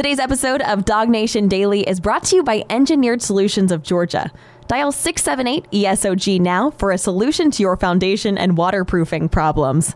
Today's episode of Dog Nation Daily is brought to you by Engineered Solutions of Georgia. Dial 678 ESOG now for a solution to your foundation and waterproofing problems.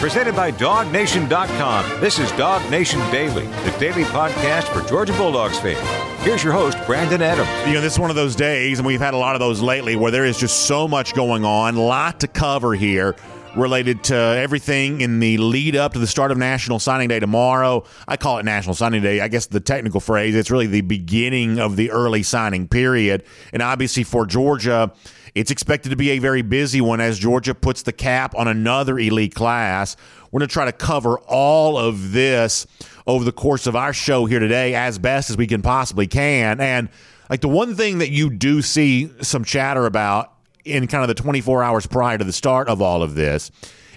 Presented by DogNation.com. This is Dog Nation Daily, the daily podcast for Georgia Bulldogs fans. Here's your host, Brandon Adams. You know, this is one of those days, and we've had a lot of those lately, where there is just so much going on, a lot to cover here related to everything in the lead up to the start of National Signing Day tomorrow. I call it National Signing Day. I guess the technical phrase, it's really the beginning of the early signing period. And obviously for Georgia, it's expected to be a very busy one as Georgia puts the cap on another elite class. We're going to try to cover all of this over the course of our show here today as best as we can possibly can. And like the one thing that you do see some chatter about in kind of the 24 hours prior to the start of all of this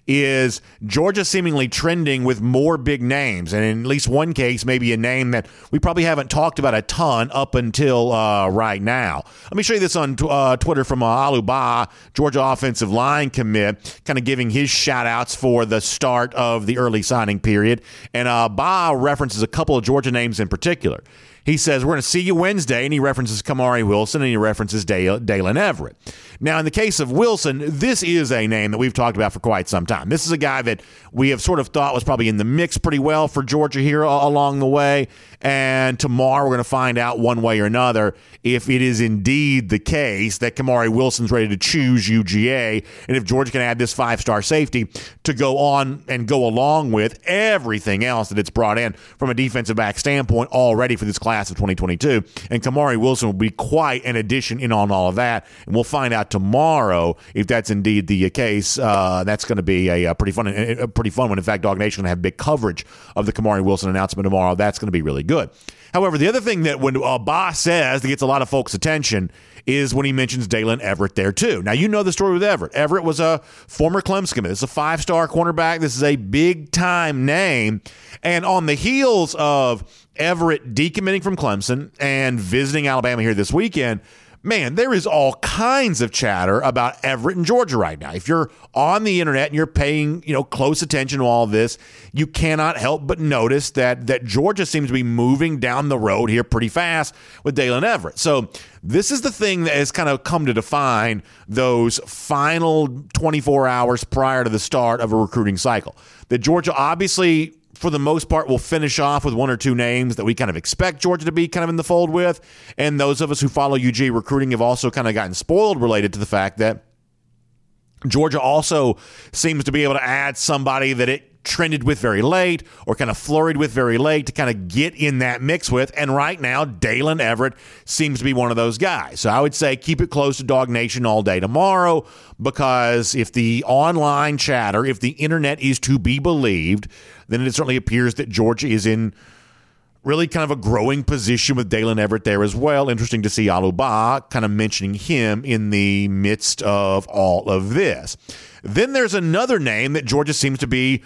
is Georgia seemingly trending with more big names, and in at least one case, maybe a name that we probably haven't talked about a ton up until uh, right now. Let me show you this on uh, Twitter from uh, Aliou Bah, Georgia offensive line commit, kind of giving his shout outs for the start of the early signing period. And uh, Bah references a couple of Georgia names in particular. He says, We're going to see you Wednesday, and he references Kamari Wilson and he references Dale, Daylen Everette. Now, in the case of Wilson, this is a name that we've talked about for quite some time. This is a guy that we have sort of thought was probably in the mix pretty well for Georgia here along the way. And tomorrow we're going to find out one way or another if it is indeed the case that Kamari Wilson's ready to choose UGA and if Georgia can add this five star safety to go on and go along with everything else that it's brought in from a defensive back standpoint already for this class of 2022. And Kamari Wilson will be quite an addition in on all of that. And we'll find out tomorrow if that's indeed the uh, case. Uh, that's going to be a, a, pretty fun, a pretty fun one. In fact, Dog Nation going to have big coverage of the Kamari Wilson announcement tomorrow. That's going to be really good. However, the other thing that when uh, a boss says that gets a lot of folks' attention is when he mentions Daylen Everette there too. Now you know the story with Everette. Everette was a former Clemson commit. This is a five-star cornerback. This is a big-time name, and on the heels of Everette decommitting from Clemson and visiting Alabama here this weekend man, there is all kinds of chatter about Everette in Georgia right now. If you're on the internet and you're paying, you know, close attention to all of this, you cannot help but notice that that Georgia seems to be moving down the road here pretty fast with Daylen Everette. So this is the thing that has kind of come to define those final 24 hours prior to the start of a recruiting cycle. That Georgia obviously for the most part, we'll finish off with one or two names that we kind of expect Georgia to be kind of in the fold with. And those of us who follow UG recruiting have also kind of gotten spoiled related to the fact that Georgia also seems to be able to add somebody that it trended with very late or kind of flurried with very late to kind of get in that mix with. And right now, Daylen Everette seems to be one of those guys. So I would say keep it close to Dog Nation all day tomorrow because if the online chatter, if the internet is to be believed, then it certainly appears that Georgia is in really kind of a growing position with Daylen Everette there as well. Interesting to see Aliou Bah kind of mentioning him in the midst of all of this. Then there's another name that Georgia seems to be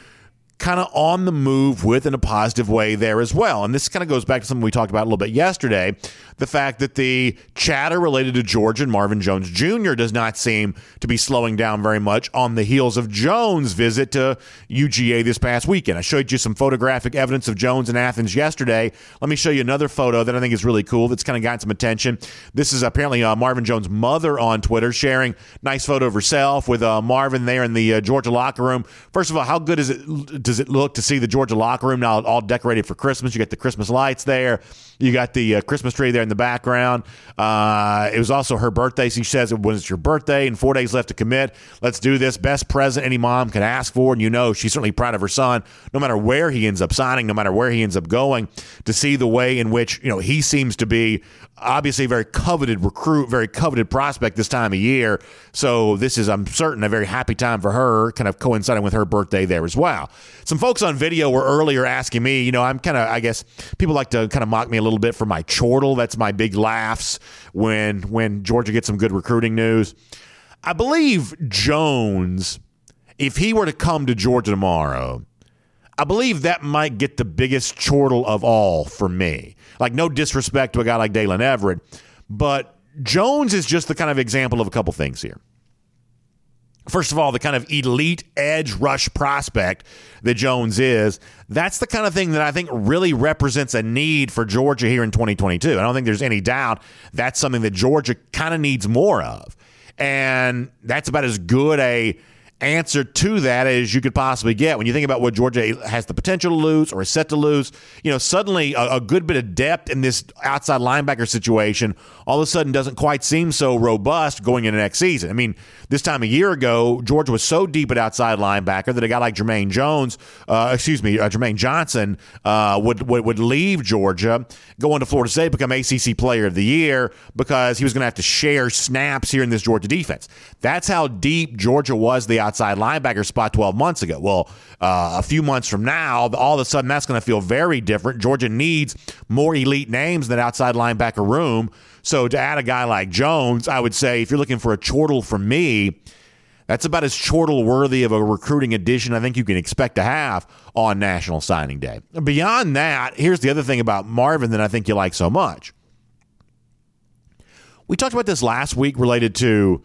kind of on the move with in a positive way there as well. And this kind of goes back to something we talked about a little bit yesterday the fact that the chatter related to George and Marvin Jones Jr. does not seem to be slowing down very much on the heels of Jones' visit to UGA this past weekend. I showed you some photographic evidence of Jones in Athens yesterday. Let me show you another photo that I think is really cool that's kind of gotten some attention. This is apparently uh, Marvin Jones' mother on Twitter sharing nice photo of herself with uh, Marvin there in the uh, Georgia locker room. First of all, how good is it? It look to see the Georgia locker room now all decorated for Christmas? You got the Christmas lights there. You got the uh, Christmas tree there in the background. Uh, it was also her birthday. She says it was your birthday and four days left to commit. Let's do this. Best present any mom can ask for. And you know, she's certainly proud of her son, no matter where he ends up signing, no matter where he ends up going, to see the way in which, you know, he seems to be obviously a very coveted recruit, very coveted prospect this time of year. So this is, I'm certain, a very happy time for her, kind of coinciding with her birthday there as well. Some folks on video were earlier asking me, you know, I'm kind of, I guess people like to kind of mock me a little bit for my chortle. That's my big laughs when when Georgia gets some good recruiting news. I believe Jones, if he were to come to Georgia tomorrow, I believe that might get the biggest chortle of all for me. Like, no disrespect to a guy like Daylen Everette, but Jones is just the kind of example of a couple things here. First of all, the kind of elite edge rush prospect that Jones is, that's the kind of thing that I think really represents a need for Georgia here in 2022. I don't think there's any doubt that's something that Georgia kind of needs more of. And that's about as good a answer to that as you could possibly get. When you think about what Georgia has the potential to lose or is set to lose, you know, suddenly a, a, good bit of depth in this outside linebacker situation all of a sudden doesn't quite seem so robust going into next season. I mean, this time a year ago, Georgia was so deep at outside linebacker that a guy like Jermaine Jones, uh, excuse me, uh, Jermaine Johnson uh, would, would would leave Georgia, go into Florida State, become ACC Player of the Year because he was going to have to share snaps here in this Georgia defense. That's how deep Georgia was the outside linebacker spot 12 months ago. Well, uh, a few months from now, all of a sudden that's going to feel very different. Georgia needs more elite names in that outside linebacker room. So to add a guy like Jones, I would say if you're looking for a chortle from me, that's about as chortle worthy of a recruiting addition I think you can expect to have on National Signing Day. Beyond that, here's the other thing about Marvin that I think you like so much. We talked about this last week related to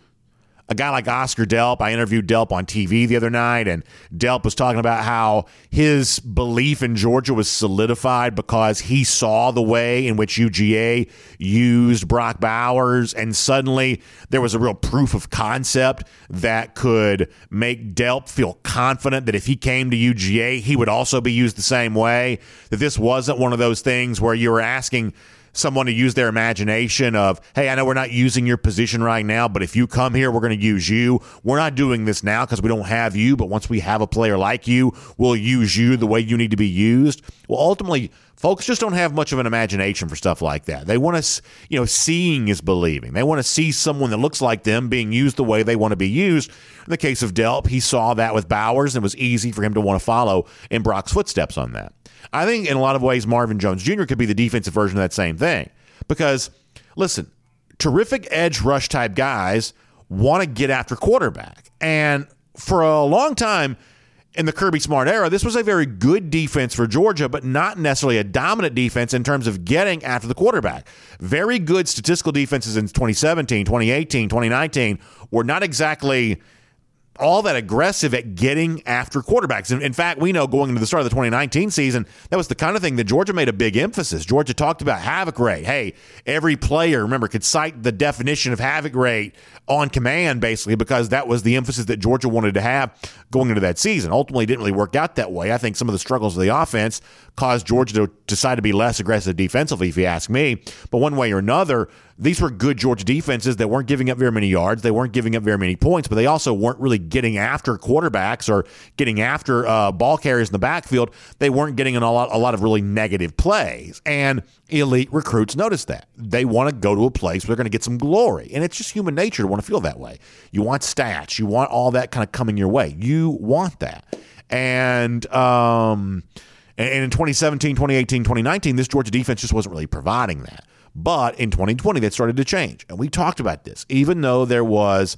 a guy like Oscar Delp. I interviewed Delp on TV the other night, and Delp was talking about how his belief in Georgia was solidified because he saw the way in which UGA used Brock Bowers, and suddenly there was a real proof of concept that could make Delp feel confident that if he came to UGA, he would also be used the same way. That this wasn't one of those things where you were asking someone to use their imagination of, hey, I know we're not using your position right now, but if you come here, we're going to use you. We're not doing this now because we don't have you, but once we have a player like you, we'll use you the way you need to be used. Well, ultimately, folks just don't have much of an imagination for stuff like that. They want to, you know, seeing is believing. They want to see someone that looks like them being used the way they want to be used. In the case of Delp, he saw that with Bowers and it was easy for him to want to follow in Brock's footsteps on that. I think in a lot of ways, Marvin Jones Jr. could be the defensive version of that same thing. Because, listen, terrific edge rush type guys want to get after quarterback. And for a long time in the Kirby Smart era, this was a very good defense for Georgia, but not necessarily a dominant defense in terms of getting after the quarterback. Very good statistical defenses in 2017, 2018, 2019 were not exactly all that aggressive at getting after quarterbacks. In, in, fact, we know going into the start of the 2019 season, that was the kind of thing that Georgia made a big emphasis. Georgia talked about havoc rate. Hey, every player, remember, could cite the definition of havoc rate on command, basically, because that was the emphasis that Georgia wanted to have going into that season. Ultimately, didn't really work out that way. I think some of the struggles of the offense caused Georgia to decide to be less aggressive defensively, if you ask me. But one way or another, these were good Georgia defenses that weren't giving up very many yards. They weren't giving up very many points, but they also weren't really getting after quarterbacks or getting after uh, ball carriers in the backfield. They weren't getting in a lot, a lot of really negative plays. And elite recruits notice that. They want to go to a place where they're going to get some glory. And it's just human nature to want to feel that way. You want stats, you want all that kind of coming your way. You want that. And, um, and in 2017, 2018, 2019, this Georgia defense just wasn't really providing that. But in 2020, that started to change. And we talked about this. Even though there was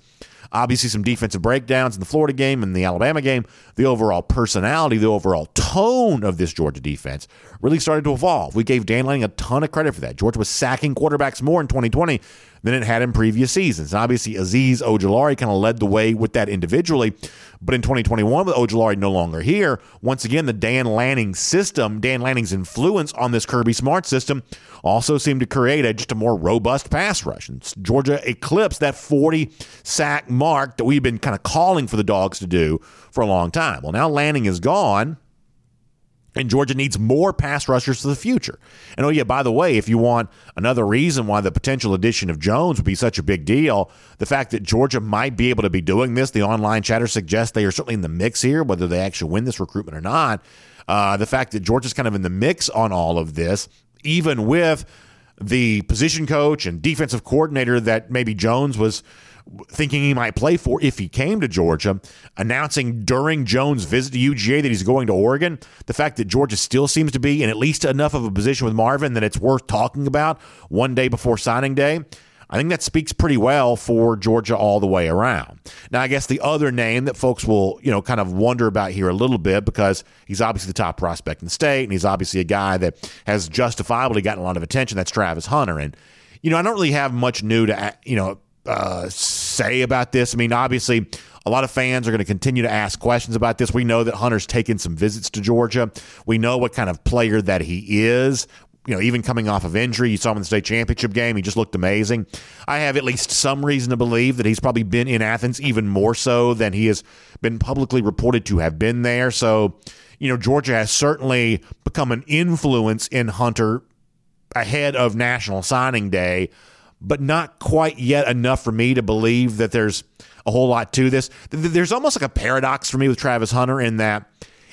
obviously some defensive breakdowns in the Florida game and the Alabama game, the overall personality, the overall tone of this Georgia defense really started to evolve. We gave Dan Lanning a ton of credit for that. Georgia was sacking quarterbacks more in 2020 than it had in previous seasons. And obviously, Azeez Ojulari kind of led the way with that individually. But in 2021, with Ojulari no longer here, once again, the Dan Lanning system, Dan Lanning's influence on this Kirby Smart system also seemed to create a, just a more robust pass rush. And Georgia eclipsed that 40 sack mark that we've been kind of calling for the Dogs to do for a long time. Well, now Lanning is gone. And Georgia needs more pass rushers for the future. And oh, yeah, by the way, if you want another reason why the potential addition of Jones would be such a big deal, the fact that Georgia might be able to be doing this, the online chatter suggests they are certainly in the mix here, whether they actually win this recruitment or not. Uh, the fact that Georgia's kind of in the mix on all of this, even with the position coach and defensive coordinator that maybe Jones was thinking he might play for if he came to Georgia, announcing during Jones' visit to UGA that he's going to Oregon. The fact that Georgia still seems to be in at least enough of a position with Marvin that it's worth talking about one day before signing day. I think that speaks pretty well for Georgia all the way around. Now, I guess the other name that folks will, you know, kind of wonder about here a little bit because he's obviously the top prospect in the state and he's obviously a guy that has justifiably gotten a lot of attention. That's Travis Hunter. And, you know, I don't really have much new to, you know, uh, say about this. I mean, obviously, A lot of fans are going to continue to ask questions about this. We know that Hunter's taken some visits to Georgia. We know what kind of player that he is you know, even coming off of injury, you saw him in the state championship game. He just looked amazing. I have at least some reason to believe that he's probably been in Athens even more so than he has been publicly reported to have been there. So, you know, Georgia has certainly become an influence in Hunter ahead of National Signing Day, but not quite yet enough for me to believe that there's a whole lot to this. There's almost like a paradox for me with Travis Hunter in that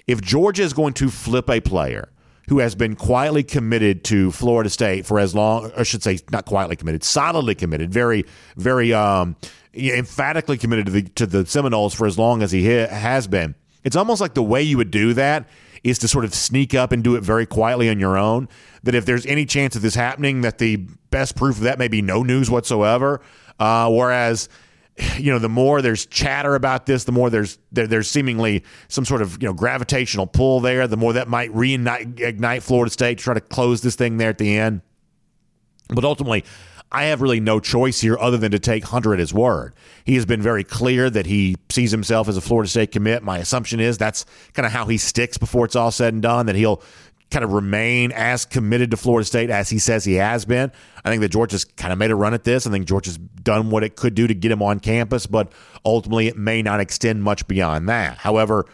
if Georgia is going to flip a player, who has been quietly committed to Florida State for as long, I should say, not quietly committed, solidly committed, very, very um, emphatically committed to the to the Seminoles for as long as he ha- has been. It's almost like the way you would do that is to sort of sneak up and do it very quietly on your own. That if there's any chance of this happening, that the best proof of that may be no news whatsoever. Uh, whereas you know, the more there's chatter about this, the more there's there, there's seemingly some sort of you know gravitational pull there. The more that might reignite Florida State to try to close this thing there at the end. But ultimately, I have really no choice here other than to take Hunter at his word. He has been very clear that he sees himself as a Florida State commit. My assumption is that's kind of how he sticks before it's all said and done. That he'll kind of remain as committed to Florida State as he says he has been. I think that Georgia's kind of made a run at this. I think Georgia's done what it could do to get him on campus, but ultimately it may not extend much beyond that. However,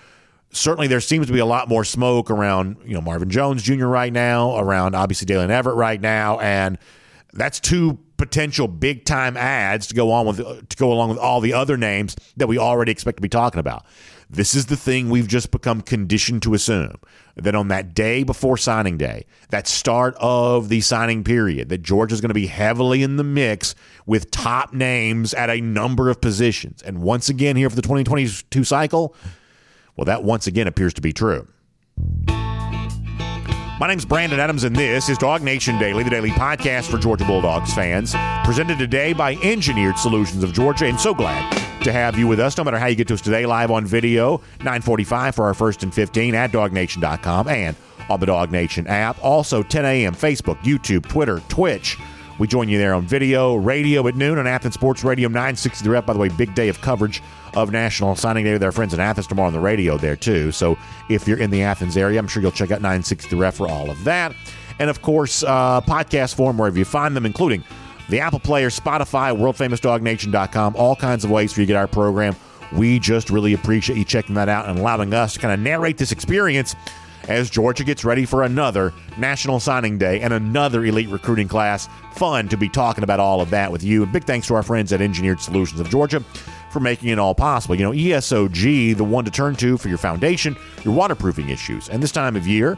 certainly there seems to be a lot more smoke around, you know, Marvin Jones Jr. right now, around obviously Daylen Everette right now, and that's two potential big time ads to go on with to go along with all the other names that we already expect to be talking about. This is the thing we've just become conditioned to assume that on that day before signing day, that start of the signing period, that Georgia's going to be heavily in the mix with top names at a number of positions. And once again, here for the 2022 cycle, well, that once again appears to be true. My name's Brandon Adams, and this is Dog Nation Daily, the daily podcast for Georgia Bulldogs fans, presented today by Engineered Solutions of Georgia. And so glad to have you with us, no matter how you get to us today, live on video, 945 for our first and 15 at dognation.com and on the Dog Nation app. Also, 10 a.m., Facebook, YouTube, Twitter, Twitch. We join you there on video, radio at noon on Athens Sports Radio 960 The Ref. By the way, big day of coverage of National Signing Day with our friends in Athens tomorrow on the radio there, too. So if you're in the Athens area, I'm sure you'll check out 960 The Ref for all of that. And of course, uh, podcast form wherever you find them, including the Apple Player, Spotify, WorldFamousDogNation.com, all kinds of ways for you to get our program. We just really appreciate you checking that out and allowing us to kind of narrate this experience as Georgia gets ready for another National Signing Day and another elite recruiting class. Fun to be talking about all of that with you. And big thanks to our friends at Engineered Solutions of Georgia for making it all possible. You know, ESOG, the one to turn to for your foundation, your waterproofing issues. And this time of year,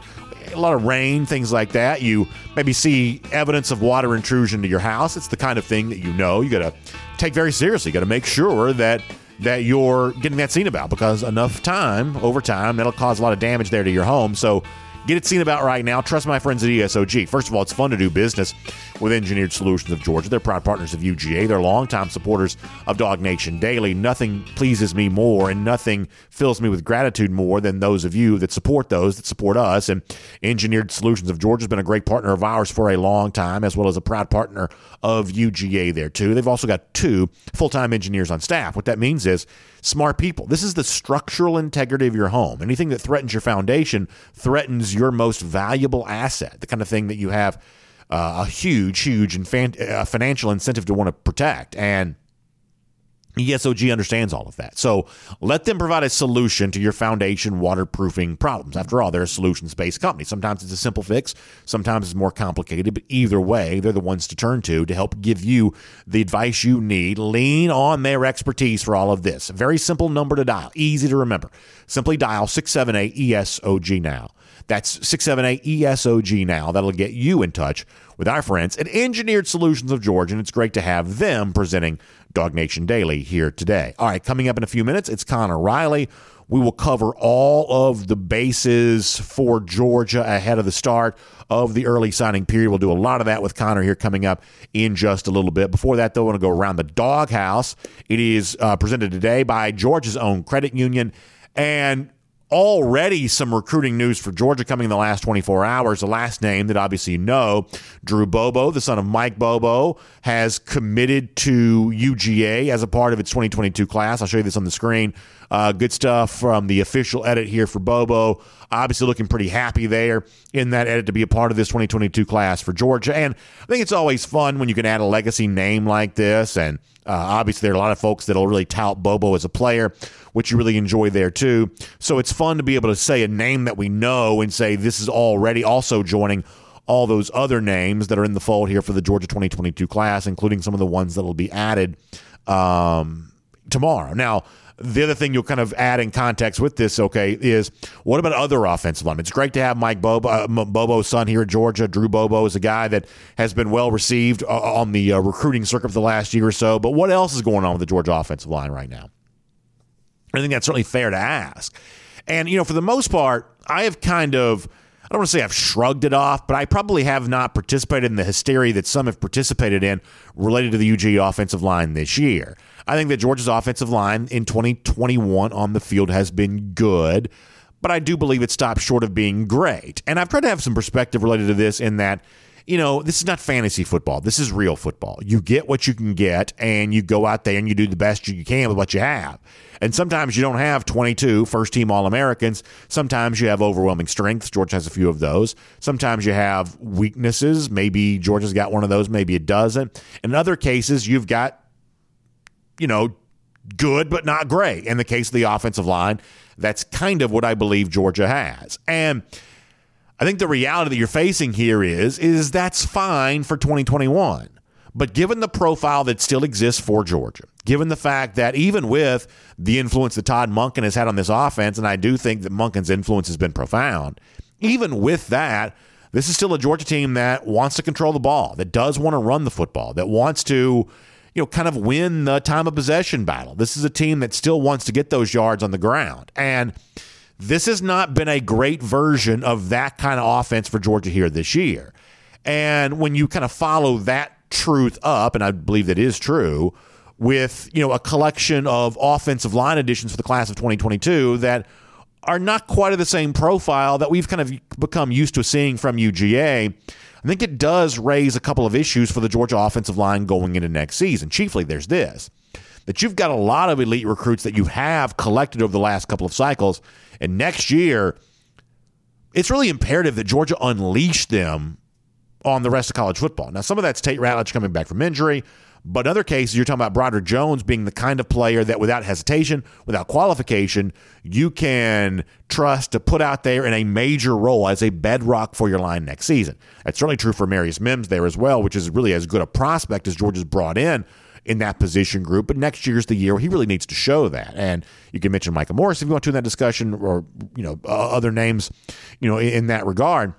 a lot of rain, things like that. You maybe see evidence of water intrusion to your house. It's the kind of thing that you know you got to take very seriously. You got to make sure that that you're getting that seen about because enough time over time that'll cause a lot of damage there to your home. So Get it seen about right now. Trust my friends at ESOG. First of all, it's fun to do business with Engineered Solutions of Georgia. They're proud partners of UGA. They're longtime supporters of Dog Nation Daily. Nothing pleases me more and nothing fills me with gratitude more than those of you that support those that support us. And Engineered Solutions of Georgia has been a great partner of ours for a long time, as well as a proud partner of UGA there, too. They've also got two full time engineers on staff. What that means is smart people. This is the structural integrity of your home. Anything that threatens your foundation threatens your most valuable asset, the kind of thing that you have uh, a huge, huge infan- uh, financial incentive to want to protect. And ESOG understands all of that. So let them provide a solution to your foundation waterproofing problems. After all, they're a solutions based company. Sometimes it's a simple fix, sometimes it's more complicated, but either way, they're the ones to turn to to help give you the advice you need. Lean on their expertise for all of this. Very simple number to dial, easy to remember. Simply dial 678 ESOG now. That's 678 ESOG now. That'll get you in touch with our friends at Engineered Solutions of Georgia, and it's great to have them presenting Dog Nation Daily here today. All right, coming up in a few minutes, it's Connor Riley. We will cover all of the bases for Georgia ahead of the start of the early signing period. We'll do a lot of that with Connor here coming up in just a little bit. Before that, though, I want to go around the doghouse. It is uh, presented today by Georgia's own credit union. And already some recruiting news for Georgia coming in the last 24 hours. The last name that obviously you know, Drew Bobo, the son of Mike Bobo, has committed to UGA as a part of its 2022 class. I'll show you this on the screen. Uh, good stuff from the official edit here for Bobo. Obviously, looking pretty happy there in that edit to be a part of this 2022 class for Georgia. And I think it's always fun when you can add a legacy name like this. And uh, obviously, there are a lot of folks that'll really tout Bobo as a player, which you really enjoy there too. So it's fun to be able to say a name that we know and say this is already also joining all those other names that are in the fold here for the Georgia 2022 class, including some of the ones that will be added um, tomorrow. Now, the other thing you'll kind of add in context with this, okay, is what about other offensive linemen? It's great to have Mike Bobo, uh, Bobo's son here at Georgia. Drew Bobo is a guy that has been well received uh, on the uh, recruiting circuit for the last year or so. But what else is going on with the Georgia offensive line right now? I think that's certainly fair to ask. And, you know, for the most part, I have kind of. I don't want to say I've shrugged it off, but I probably have not participated in the hysteria that some have participated in related to the UG offensive line this year. I think that Georgia's offensive line in 2021 on the field has been good, but I do believe it stopped short of being great. And I've tried to have some perspective related to this in that you know, this is not fantasy football. This is real football. You get what you can get, and you go out there and you do the best you can with what you have. And sometimes you don't have 22 first team All Americans. Sometimes you have overwhelming strengths. Georgia has a few of those. Sometimes you have weaknesses. Maybe Georgia's got one of those, maybe it doesn't. In other cases, you've got you know, good but not great. In the case of the offensive line, that's kind of what I believe Georgia has. And I think the reality that you're facing here is is that's fine for 2021. But given the profile that still exists for Georgia, given the fact that even with the influence that Todd Monken has had on this offense, and I do think that Monken's influence has been profound, even with that, this is still a Georgia team that wants to control the ball, that does want to run the football, that wants to you know, kind of win the time of possession battle. This is a team that still wants to get those yards on the ground. And this has not been a great version of that kind of offense for Georgia here this year. And when you kind of follow that truth up, and I believe that is true, with, you know, a collection of offensive line additions for the class of 2022 that are not quite of the same profile that we've kind of become used to seeing from UGA I think it does raise a couple of issues for the Georgia offensive line going into next season. Chiefly, there's this that you've got a lot of elite recruits that you have collected over the last couple of cycles. And next year, it's really imperative that Georgia unleash them on the rest of college football. Now, some of that's Tate Ratledge coming back from injury. But in other cases, you're talking about Broderick Jones being the kind of player that without hesitation, without qualification, you can trust to put out there in a major role as a bedrock for your line next season. That's certainly true for Marius Mims there as well, which is really as good a prospect as Georgia's brought in in that position group. But next year's the year where he really needs to show that. And you can mention Michael Morris if you want to in that discussion, or you know other names, you know in that regard.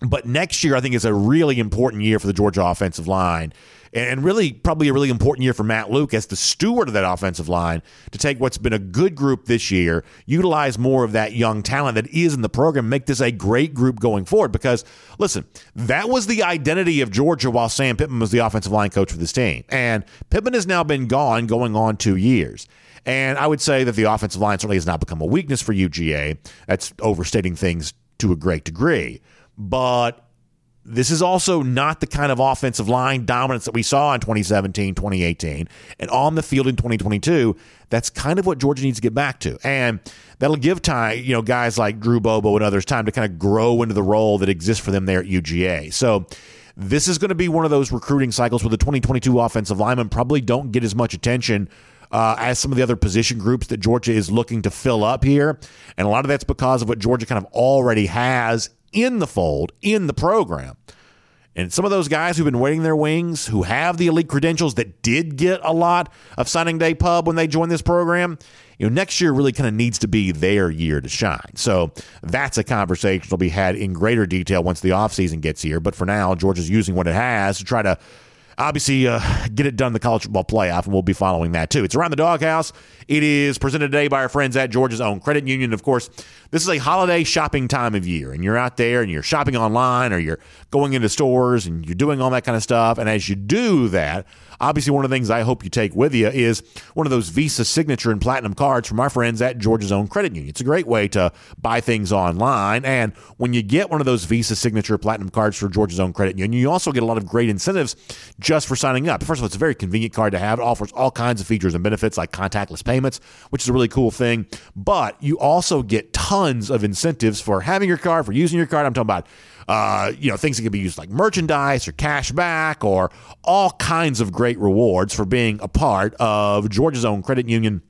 But next year, I think is a really important year for the Georgia offensive line and really probably a really important year for Matt Luke as the steward of that offensive line to take what's been a good group this year, utilize more of that young talent that is in the program, make this a great group going forward. Because listen, that was the identity of Georgia while Sam Pittman was the offensive line coach for this team, and Pittman has now been gone, going on two years. And I would say that the offensive line certainly has not become a weakness for UGA. That's overstating things to a great degree. But this is also not the kind of offensive line dominance that we saw in 2017, 2018, and on the field in 2022. That's kind of what Georgia needs to get back to, and that'll give time, you know, guys like Drew Bobo and others time to kind of grow into the role that exists for them there at UGA. So. This is going to be one of those recruiting cycles where the 2022 offensive linemen probably don't get as much attention uh, as some of the other position groups that Georgia is looking to fill up here. And a lot of that's because of what Georgia kind of already has in the fold, in the program. And some of those guys who've been waiting their wings, who have the elite credentials that did get a lot of signing day pub when they joined this program, you know, next year really kind of needs to be their year to shine. So that's a conversation that'll be had in greater detail once the offseason gets here. But for now, Georgia's using what it has to try to obviously uh, get it done the college football playoff, and we'll be following that too. It's around the doghouse. It is presented today by our friends at Georgia's own credit union. Of course, this is a holiday shopping time of year, and you're out there and you're shopping online or you're going into stores and you're doing all that kind of stuff. And as you do that, obviously, one of the things I hope you take with you is one of those Visa Signature and Platinum cards from our friends at Georgia's Own Credit Union. It's a great way to buy things online. And when you get one of those Visa Signature Platinum cards for Georgia's Own Credit Union, you also get a lot of great incentives just for signing up. First of all, it's a very convenient card to have. It offers all kinds of features and benefits like contactless payments, which is a really cool thing. But you also get tons of incentives for having your card, for using your card. I'm talking about uh, you know, things that can be used like merchandise or cash back or all kinds of great rewards for being a part of Georgia's own credit union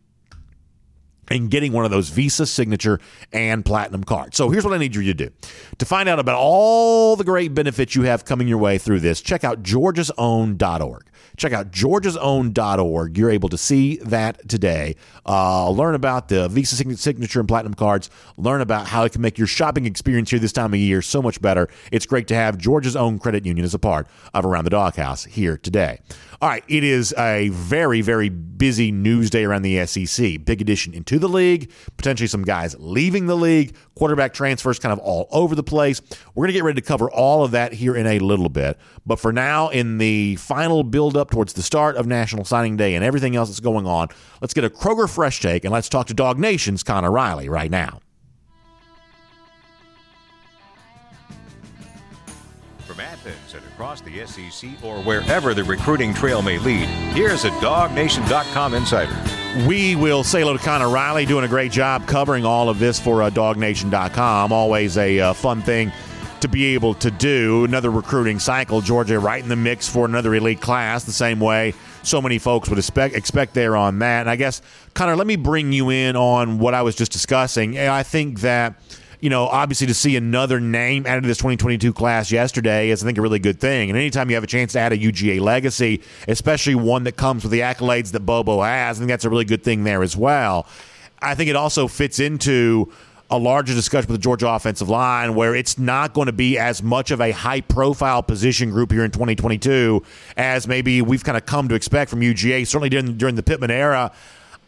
and getting one of those Visa signature and platinum cards. So here's what I need you to do. To find out about all the great benefits you have coming your way through this, check out georgiasown.org. Check out georgiasown.org. You're able to see that today. Uh, learn about the Visa signature and platinum cards. Learn about how it can make your shopping experience here this time of year so much better. It's great to have Georgia's own credit union as a part of Around the Doghouse here today. All right, it is a very, very busy news day around the SEC. Big addition into the league, potentially some guys leaving the league, quarterback transfers kind of all over the place. We're going to get ready to cover all of that here in a little bit. But for now, in the final build up towards the start of National Signing Day and everything else that's going on, let's get a Kroger Fresh Take and let's talk to Dog Nation's Connor Riley right now. From Athens and across the SEC or wherever the recruiting trail may lead, here's a DogNation.com insider. We will say hello to Connor Riley, doing a great job covering all of this for uh, DogNation.com. Always a uh, fun thing to be able to do. Another recruiting cycle. Georgia right in the mix for another elite class, the same way so many folks would expect, expect there on that. And I guess, Connor, let me bring you in on what I was just discussing. I think that you know, obviously to see another name added to this 2022 class yesterday is, I think, a really good thing. And anytime you have a chance to add a UGA legacy, especially one that comes with the accolades that Bobo has, I think that's a really good thing there as well. I think it also fits into a larger discussion with the Georgia offensive line where it's not going to be as much of a high profile position group here in 2022 as maybe we've kind of come to expect from UGA, certainly during, during the Pittman era.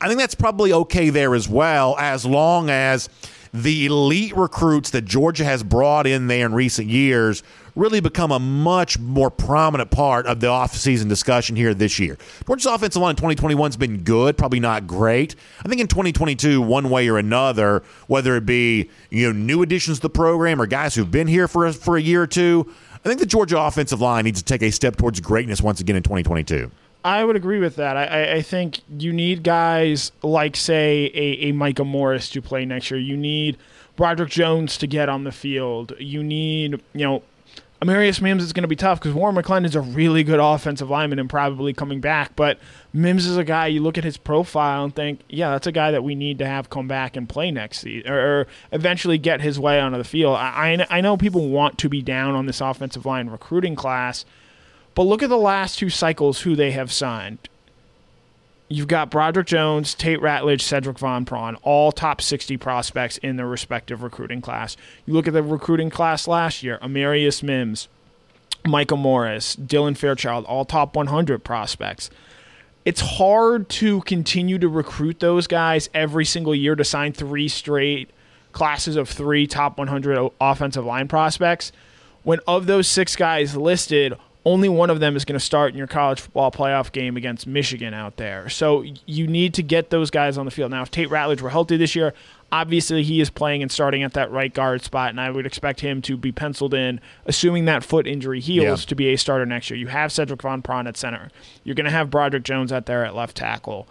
I think that's probably okay there as well, as long as the elite recruits that Georgia has brought in there in recent years really become a much more prominent part of the offseason discussion here this year. Georgia's offensive line in 2021 has been good, probably not great. I think in 2022, one way or another, whether it be you know new additions to the program or guys who've been here for a, for a year or two, I think the Georgia offensive line needs to take a step towards greatness once again in 2022. I would agree with that. I, I think you need guys like, say, a, a Micah Morris to play next year. You need Broderick Jones to get on the field. You need, you know, Amarius Mims is going to be tough because Warren McClendon is a really good offensive lineman and probably coming back. But Mims is a guy you look at his profile and think, yeah, that's a guy that we need to have come back and play next season or, or eventually get his way onto the field. I, I know people want to be down on this offensive line recruiting class – but look at the last two cycles who they have signed. You've got Broderick Jones, Tate Ratledge, Sedrick Van Pran, all top 60 prospects in their respective recruiting class. You look at the recruiting class last year Amarius Mims, Michael Morris, Dylan Fairchild, all top 100 prospects. It's hard to continue to recruit those guys every single year to sign three straight classes of three top 100 offensive line prospects when of those six guys listed, only one of them is going to start in your college football playoff game against Michigan out there. So you need to get those guys on the field. Now, if Tate Ratledge were healthy this year, obviously he is playing and starting at that right guard spot, and I would expect him to be penciled in, assuming that foot injury heals, yeah. to be a starter next year. You have Sedrick Van Pran at center. You're going to have Broderick Jones out there at left tackle.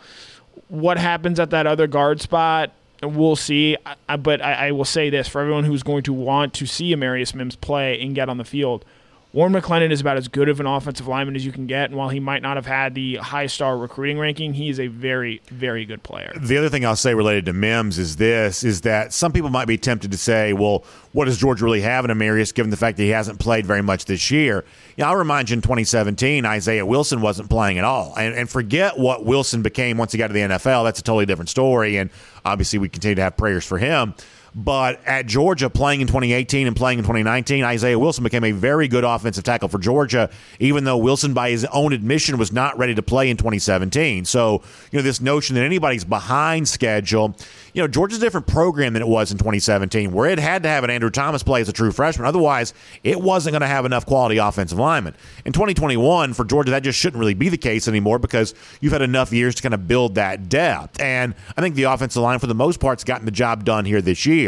What happens at that other guard spot? We'll see, but I, will say this for everyone who's going to want to see Amarius Mims play and get on the field – Warren McClendon is about as good of an offensive lineman as you can get, and while he might not have had the high star recruiting ranking, he is a very, very good player. The other thing I'll say related to Mims is this: is that some people might be tempted to say, "Well, what does George really have in Amarius, given the fact that he hasn't played very much this year?" Yeah, I'll remind you in 2017, Isaiah Wilson wasn't playing at all, and, and forget what Wilson became once he got to the NFL. That's a totally different story, and obviously we continue to have prayers for him. But at Georgia, playing in 2018 and playing in 2019, Isaiah Wilson became a very good offensive tackle for Georgia, even though Wilson, by his own admission, was not ready to play in 2017. So, you know, this notion that anybody's behind schedule, you know, Georgia's a different program than it was in 2017, where it had to have an Andrew Thomas play as a true freshman. Otherwise, it wasn't going to have enough quality offensive linemen. In 2021, for Georgia, that just shouldn't really be the case anymore because you've had enough years to kind of build that depth. And I think the offensive line, for the most part, has gotten the job done here this year.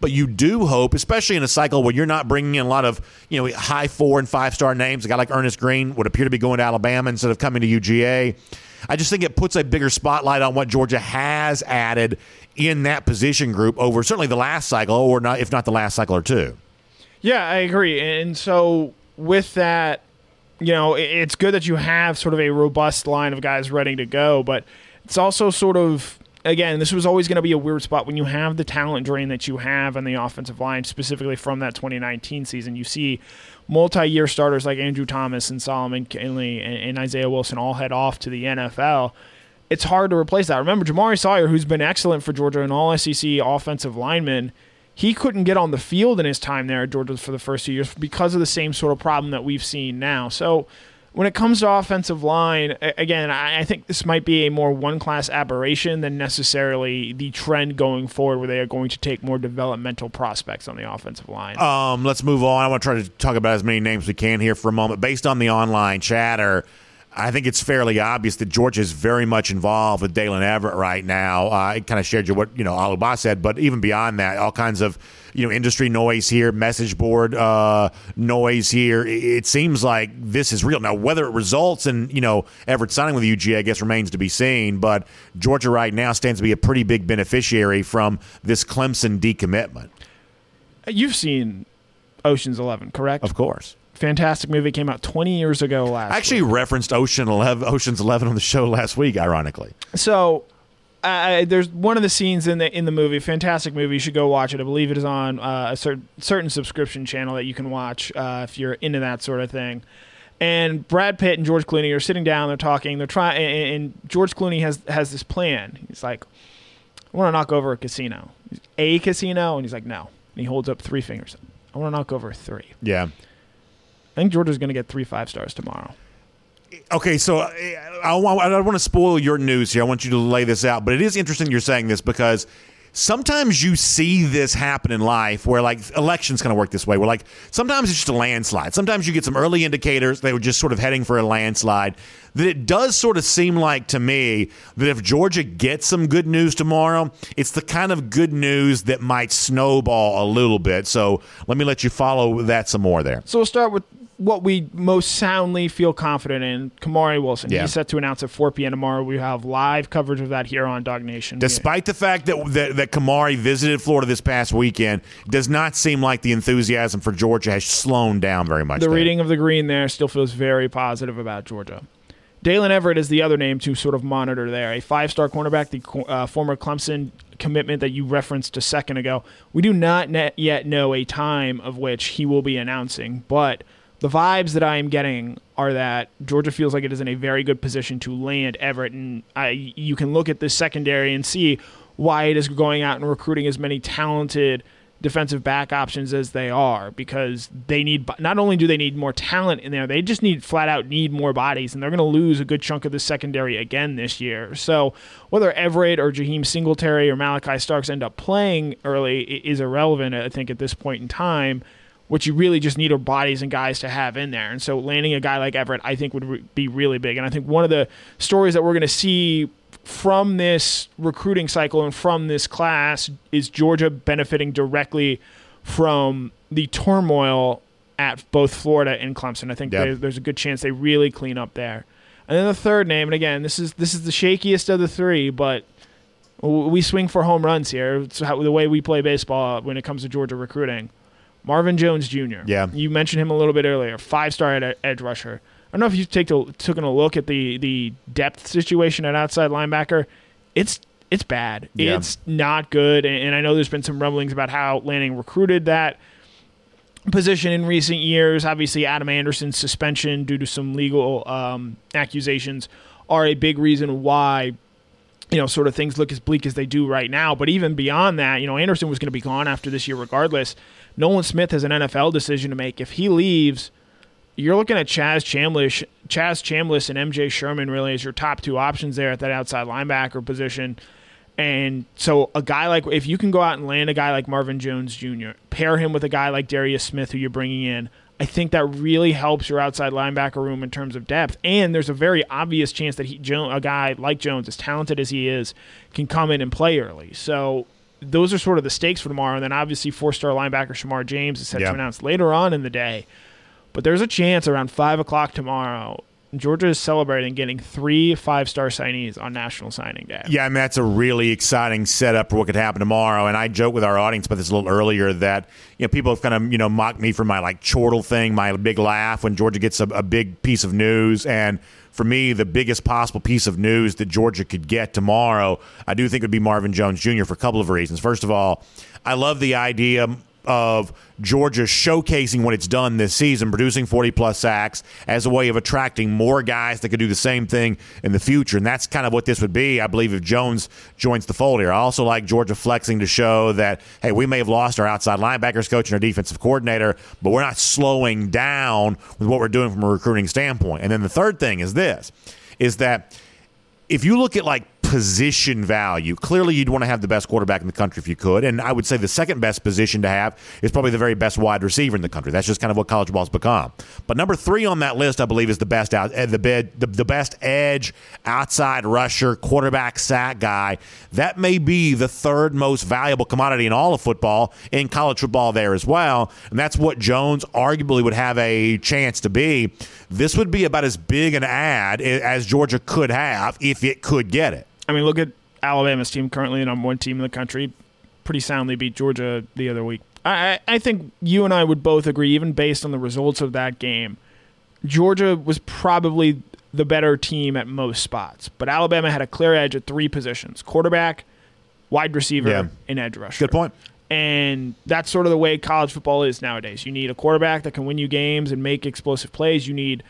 But you do hope, especially in a cycle where you're not bringing in a lot of you know high four and five star names. A guy like Earnest Greene would appear to be going to Alabama instead of coming to UGA. I just think it puts a bigger spotlight on what Georgia has added in that position group over certainly the last cycle, or not, if not the last cycle or two. Yeah, I agree. And so with that, you know, it's good that you have sort of a robust line of guys ready to go, but it's also sort of again, this was always going to be a weird spot when you have the talent drain that you have on the offensive line, specifically from that 2019 season. You see multi-year starters like Andrew Thomas and Solomon Kindley and, and Isaiah Wilson all head off to the NFL. It's hard to replace that. Remember, Jamaree Salyer, who's been excellent for Georgia, an all SEC offensive lineman, he couldn't get on the field in his time there at Georgia for the first two years because of the same sort of problem that we've seen now. So when it comes to offensive line, again, I think this might be a more one class aberration than necessarily the trend going forward, where they are going to take more developmental prospects on the offensive line. Um, let's move on. I want to try to talk about as many names we can here for a moment. Based on the online chatter, I think it's fairly obvious that Georgia is very much involved with Daylen Everette right now. Uh, I kind of shared you what you know Alubas said, but even beyond that, all kinds of you know industry noise here, message board uh, noise here. It seems like this is real now. Whether it results in you know Everette signing with UGA, I guess remains to be seen. But Georgia right now stands to be a pretty big beneficiary from this Clemson decommitment. You've seen Ocean's Eleven, correct? Of course fantastic movie came out 20 years ago last. I actually week. referenced Ocean 11, Ocean's Eleven on the show last week, ironically. So. Uh, there's one of the scenes in the in the movie, fantastic movie. You should go watch it. I believe it is on uh, a certain certain subscription channel that you can watch uh, if you're into that sort of thing. And Brad Pitt and George Clooney are sitting down. They're talking. They're trying. And, and George Clooney has has this plan. He's like, "I want to knock over a casino, a casino," and he's like, "No." And he holds up three fingers. I want to knock over three. Yeah. I think Georgia's going to get three five stars tomorrow. Okay, so uh, I, I, I don't want to spoil your news here. I want you to lay this out, but it is interesting you're saying this because sometimes you see this happen in life where like elections kind of work this way where like sometimes it's just a landslide sometimes you get some early indicators they were just sort of heading for a landslide that it does sort of seem like to me that if georgia gets some good news tomorrow it's the kind of good news that might snowball a little bit so let me let you follow that some more there so we'll start with what we most soundly feel confident in, Kamari Wilson. Yeah. He's set to announce at 4 p.m. tomorrow. We have live coverage of that here on Dog Nation. Despite the fact that, that, that Kamari visited Florida this past weekend, does not seem like the enthusiasm for Georgia has slowed down very much. The there. reading of the green there still feels very positive about Georgia. Daylen Everette is the other name to sort of monitor there. A five star cornerback, the uh, former Clemson commitment that you referenced a second ago. We do not yet know a time of which he will be announcing, but – the vibes that I am getting are that Georgia feels like it is in a very good position to land Everette, and I, you can look at this secondary and see why it is going out and recruiting as many talented defensive back options as they are because they need not only do they need more talent in there they just need flat out need more bodies and they're going to lose a good chunk of the secondary again this year. So whether Everette or Jaheim Singletary or Malachi Starks end up playing early is irrelevant I think at this point in time what you really just need are bodies and guys to have in there. And so landing a guy like Everette, I think, would re- be really big. And I think one of the stories that we're going to see from this recruiting cycle and from this class is Georgia benefiting directly from the turmoil at both Florida and Clemson. I think yep. there's a good chance they really clean up there. And then the third name, and again, this is this is the shakiest of the three, but we swing for home runs here. It's how, the way we play baseball when it comes to Georgia recruiting. Marvin Jones Jr. Yeah. You mentioned him a little bit earlier. Five star ed- edge rusher. I don't know if you take to, taken a look at the the depth situation at outside linebacker. It's it's bad. Yeah. It's not good. And, and I know there's been some rumblings about how Lanning recruited that position in recent years. Obviously, Adam Anderson's suspension due to some legal um, accusations are a big reason why you know, sort of things look as bleak as they do right now. But even beyond that, you know, Anderson was going to be gone after this year regardless. Nolan Smith has an NFL decision to make. If he leaves, you're looking at Chaz Chambliss, Chaz Chambliss and MJ Sherman really as your top two options there at that outside linebacker position. And so a guy like if you can go out and land a guy like Marvin Jones Jr., pair him with a guy like Darris Smith who you're bringing in, I think that really helps your outside linebacker room in terms of depth. And there's a very obvious chance that he, a guy like Jones, as talented as he is, can come in and play early. So those are sort of the stakes for tomorrow. And then obviously four-star linebacker Shamar James is set to announce later on in the day. But there's a chance around five o'clock tomorrow Georgia is celebrating getting three five star signees on National Signing Day. Yeah, I mean, that's a really exciting setup for what could happen tomorrow. And I joke with our audience about this a little earlier that, you know, people have kind of, you know, mocked me for my like chortle thing, my big laugh when Georgia gets a, a big piece of news. And for me, the biggest possible piece of news that Georgia could get tomorrow, I do think would be Marvin Jones Jr. for a couple of reasons. First of all, I love the idea of Georgia showcasing what it's done this season, producing 40 plus sacks as a way of attracting more guys that could do the same thing in the future. And that's kind of what this would be, I believe, if Jones joins the fold here. I also like Georgia flexing to show that, hey, we may have lost our outside linebackers coach and our defensive coordinator, but we're not slowing down with what we're doing from a recruiting standpoint. And then the third thing is this is that if you look at like position value. Clearly, you'd want to have the best quarterback in the country if you could. And I would say the second best position to have is probably the very best wide receiver in the country. That's just kind of what college ball's become. But number three on that list, I believe, is the best out eh, the bed the, the best edge, outside rusher, quarterback sack guy. That may be the third most valuable commodity in all of football, in college football there as well. And that's what Jones arguably would have a chance to be. This would be about as big an add as Georgia could have if it could get it. I mean, look at Alabama's team currently the number one team in the country. Pretty soundly beat Georgia the other week. I, I think you and I would both agree, even based on the results of that game, Georgia was probably the better team at most spots. But Alabama had a clear edge at three positions quarterback, wide receiver, yeah. and edge rusher. Good point. And that's sort of the way college football is nowadays. You need a quarterback that can win you games and make explosive plays. You need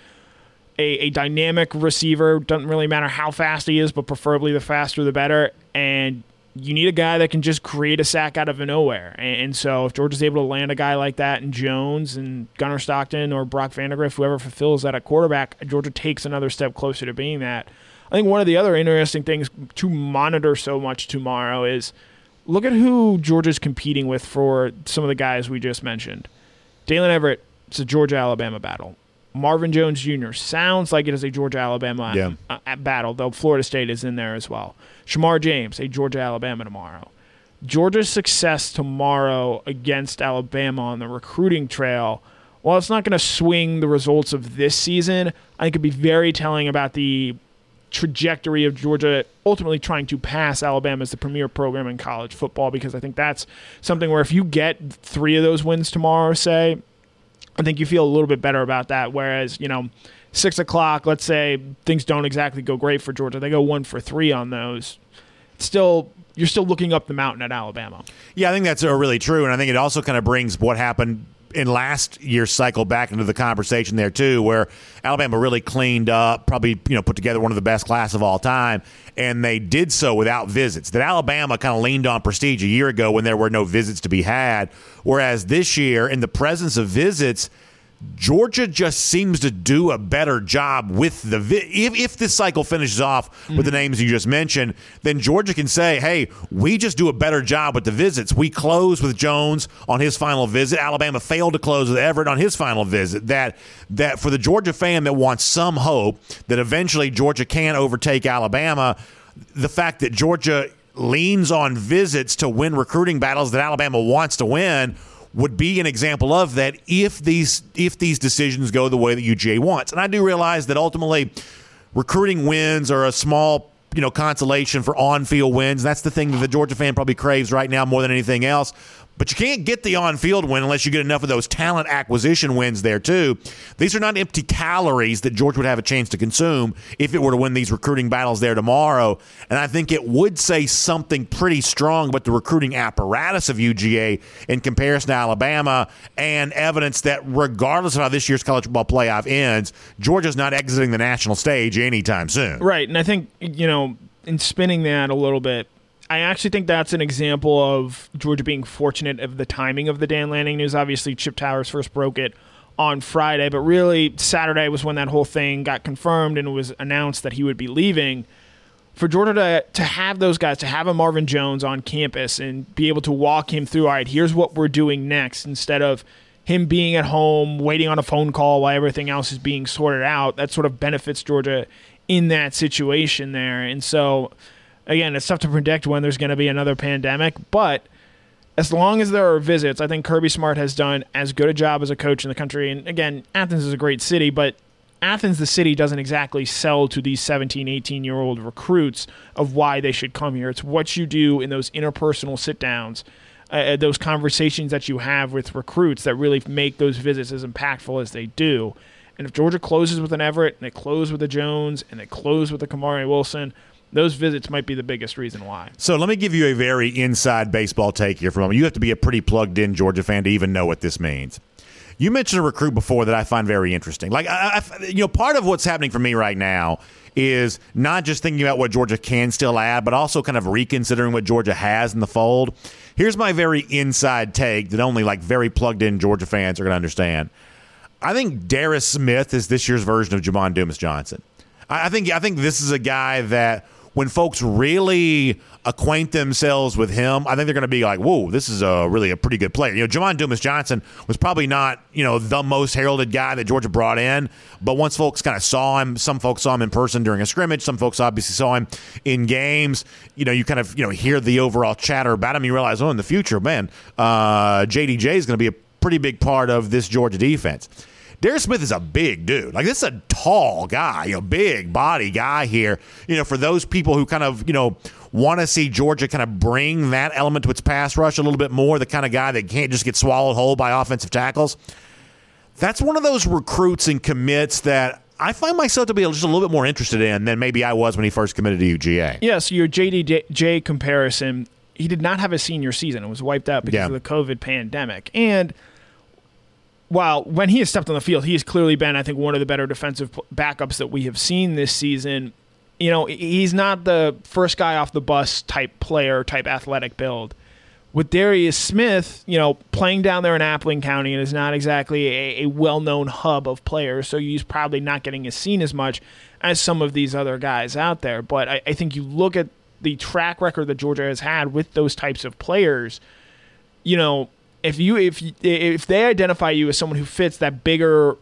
a, a dynamic receiver. Doesn't really matter how fast he is, but preferably the faster the better. And you need a guy that can just create a sack out of nowhere. And, so if Georgia's able to land a guy like that in Jones and Gunnar Stockton or Brock Vandagriff, whoever fulfills that at quarterback, Georgia takes another step closer to being that. I think one of the other interesting things to monitor so much tomorrow is look at who Georgia's competing with for some of the guys we just mentioned. Daylen Everette, it's a Georgia Alabama battle. Marvin Jones Jr. sounds like it is a Georgia Alabama yeah. Uh, battle, though Florida State is in there as well. Shemar James, a Georgia Alabama tomorrow. Georgia's success tomorrow against Alabama on the recruiting trail, while it's not going to swing the results of this season, I think it could be very telling about the trajectory of Georgia ultimately trying to pass Alabama as the premier program in college football because I think that's something where if you get three of those wins tomorrow, say, I think you feel a little bit better about that. Whereas, you know, six o'clock, let's say things don't exactly go great for Georgia, they go one for three on those. Still, you're still looking up the mountain at Alabama. Yeah, I think that's uh, really true, and I think it also kind of brings what happened in last year's cycle back into the conversation there too, where Alabama really cleaned up, probably you know put together one of the best class of all time, and they did so without visits. That Alabama kind of leaned on prestige a year ago when there were no visits to be had, whereas this year in the presence of visits Georgia just seems to do a better job with the if if this cycle finishes off mm-hmm. with the mm-hmm. names you just mentioned, then Georgia can say, "Hey, we just do a better job with the visits. We close with Jones on his final visit. Alabama failed to close with Everette on his final visit. That that for the Georgia fan that wants some hope that eventually Georgia can overtake Alabama, the fact that Georgia leans on visits to win recruiting battles that Alabama wants to win." Would be an example of that if these if these decisions go the way that UGA wants. And I do realize that ultimately recruiting wins are a small you know consolation for on-field wins. That's the thing that the Georgia fan probably craves right now more than anything else. But you can't get the on field win unless you get enough of those talent acquisition wins there, too. These are not empty calories that George would have a chance to consume if it were to win these recruiting battles there tomorrow. And I think it would say something pretty strong about the recruiting apparatus of UGA in comparison to Alabama and evidence that regardless of how this year's college football playoff ends, Georgia's not exiting the national stage anytime soon. Right. And I think, you know, in spinning that a little bit, I actually think that's an example of Georgia being fortunate of the timing of the Dan Lanning news. Obviously, Chip Towers first broke it on Friday, but really Saturday was when that whole thing got confirmed and it was announced that he would be leaving. For Georgia to, to have those guys, to have a Marvin Jones on campus and be able to walk him through, all right, here's what we're doing next, instead of him being at home waiting on a phone call while everything else is being sorted out, that sort of benefits Georgia in that situation there. And so, again, it's tough to predict when there's going to be another pandemic, but as long as there are visits, I think Kirby Smart has done as good a job as a coach in the country. And again, Athens is a great city, but Athens, the city, doesn't exactly sell to these 17, 18 year old recruits of why they should come here. It's what you do in those interpersonal sit downs, uh, uh, those conversations that you have with recruits that really make those visits as impactful as they do. And if Georgia closes with an Everette and they close with a Jones and they close with a Kamari Wilson, those visits might be the biggest reason why. So let me give you a very inside baseball take here from a moment. You have to be a pretty plugged in Georgia fan to even know what this means. You mentioned a recruit before that I find very interesting. Like, I, I, you know, part of what's happening for me right now is not just thinking about what Georgia can still add, but also kind of reconsidering what Georgia has in the fold. Here's my very inside take that only like very plugged in Georgia fans are going to understand. I think Darris Smith is this year's version of Jamon Dumas Johnson. I, I think I think this is a guy that when folks really acquaint themselves with him, I think they're going to be like, "Whoa, this is a really a pretty good player." You know, Jamon Dumas Johnson was probably not you know the most heralded guy that Georgia brought in, but once folks kind of saw him, some folks saw him in person during a scrimmage, some folks obviously saw him in games. You know, you kind of you know hear the overall chatter about him. You realize, oh, in the future, man, uh, JDJ is going to be a pretty big part of this Georgia defense. Darris Smith is a big dude. Like this is a tall guy, a big body guy here. You know, for those people who kind of, you know, want to see Georgia kind of bring that element to its pass rush a little bit more, the kind of guy that can't just get swallowed whole by offensive tackles. That's one of those recruits and commits that I find myself to be just a little bit more interested in than maybe I was when he first committed to UGA. Yeah, so your JDJ comparison, he did not have a senior season. It was wiped out because yeah. of the COVID pandemic. And – while when he has stepped on the field, he has clearly been, I think, one of the better defensive backups that we have seen this season. You know, he's not the first guy off the bus type player, type athletic build. With Darris Smith, you know, playing down there in Appling County and is not exactly a, a well known hub of players, so he's probably not getting as seen as much as some of these other guys out there. But I, I think you look at the track record that Georgia has had with those types of players, you know, if you if if they identify you as someone who fits that bigger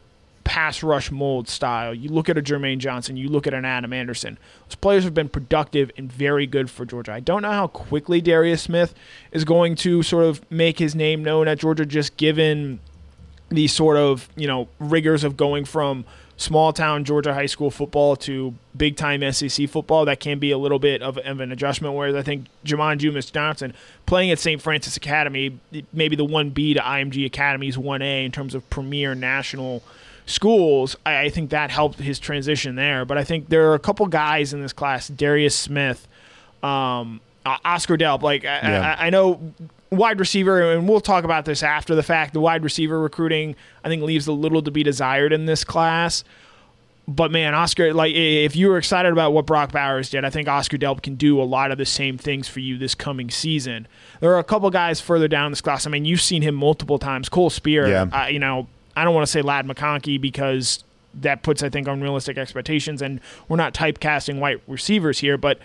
pass rush mold style, you look at a Jermaine Johnson, you look at an Adam Anderson. Those players have been productive and very good for Georgia. I don't know how quickly Darris Smith is going to sort of make his name known at Georgia, just given the sort of you know rigors of going from small town Georgia high school football to big time SEC football, that can be a little bit of, of an adjustment. Whereas I think Jamon Dumas Johnson playing at St. Francis Academy, maybe the 1B to IMG Academy's 1A in terms of premier national schools, I, I, think that helped his transition there. But I think there are a couple guys in this class, Darris Smith, um, Oscar Delp. Like yeah. I, I know wide receiver, and we'll talk about this after the fact. The wide receiver recruiting, I think, leaves a little to be desired in this class. But man, Oscar, like if you were excited about what Brock Bowers did, I think Oscar Delp can do a lot of the same things for you this coming season. There are a couple guys further down this class. I mean, you've seen him multiple times. Cole Speer, yeah. uh, you know, I don't want to say Ladd McConkey because that puts, I think, unrealistic expectations, and we're not typecasting white receivers here, but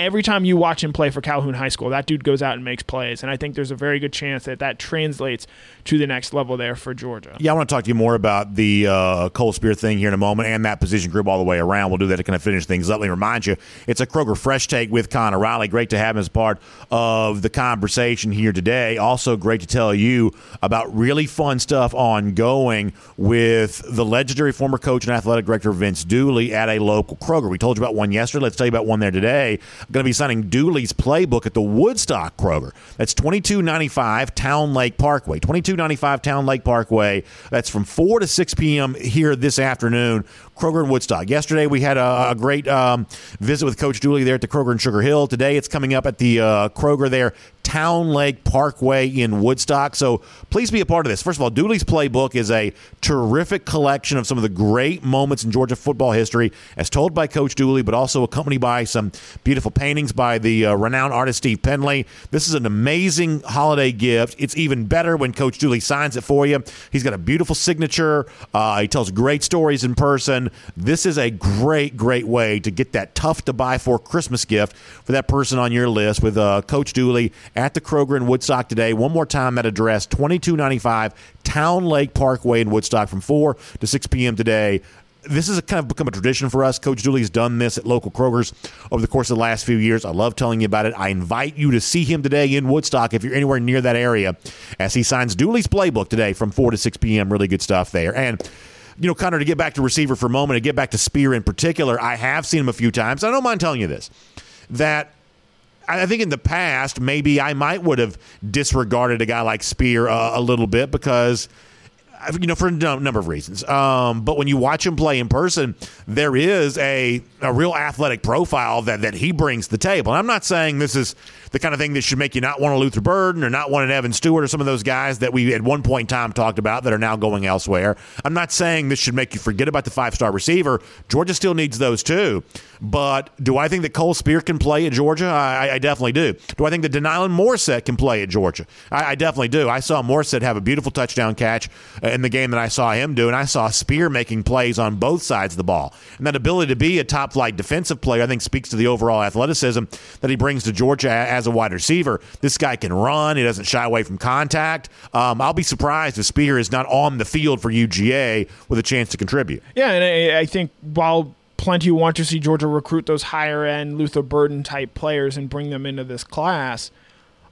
every time you watch him play for Calhoun High School, that dude goes out and makes plays. And I think there's a very good chance that that translates to the next level there for Georgia. Yeah, I want to talk to you more about the uh, Cole Speer thing here in a moment and that position group all the way around. We'll do that to kind of finish things up. Let me remind you, it's a Kroger Fresh Take with Connor Riley. Great to have him as part of the conversation here today. Also, great to tell you about really fun stuff ongoing with the legendary former coach and athletic director Vince Dooley at a local Kroger. We told you about one yesterday. Let's tell you about one there today going to be signing Dooley's playbook at the Woodstock Kroger. That's 2295 Town Lake Parkway. 2295 Town Lake Parkway. That's from 4 to 6 p.m. here this afternoon. Kroger and Woodstock. Yesterday we had a, a great um, visit with Coach Dooley there at the Kroger in Sugar Hill. Today it's coming up at the uh, Kroger there, Town Lake Parkway in Woodstock. So please be a part of this. First of all, Dooley's Playbook is a terrific collection of some of the great moments in Georgia football history, as told by Coach Dooley, but also accompanied by some beautiful paintings by the uh, renowned artist Steve Penley. This is an amazing holiday gift. It's even better when Coach Dooley signs it for you. He's got a beautiful signature. Uh, he tells great stories in person. This is a great, great way to get that tough to buy for Christmas gift for that person on your list with uh, Coach Dooley at the Kroger in Woodstock today. One more time, that address 2295 Town Lake Parkway in Woodstock from 4 to 6 p.m. today this has kind of become a tradition for us. Coach Dooley's done this at local Kroger's over the course of the last few years. I love telling you about it. I invite you to see him today in Woodstock if you're anywhere near that area as he signs Dooley's playbook today from 4 to 6 p.m. Really good stuff there. And you know, Connor, to get back to receiver for a moment, to get back to Speer in particular, I have seen him a few times. I don't mind telling you this that I think in the past, maybe I might would have disregarded a guy like Speer uh, a little bit because you know, for a number of reasons. Um, but when you watch him play in person, there is a, a real athletic profile that, that he brings to the table. And I'm not saying this is the kind of thing that should make you not want a Luther Burden or not want an Evan Stewart or some of those guys that we at one point in time talked about that are now going elsewhere. I'm not saying this should make you forget about the five star receiver. Georgia still needs those too. But do I think that Cole Speer can play at Georgia? I, I definitely do. Do I think that De'Nylon Morrissette can play at Georgia? I, I, definitely do. I saw Morrissette have a beautiful touchdown catch in the game that I saw him do, and I saw Speer making plays on both sides of the ball. And that ability to be a top flight defensive player, I think, speaks to the overall athleticism that he brings to Georgia as a wide receiver. This guy can run. He doesn't shy away from contact. Um, I'll be surprised if Speer is not on the field for UGA with a chance to contribute. Yeah, and I, I think while plenty want to see Georgia recruit those higher end Luther Burden type players and bring them into this class.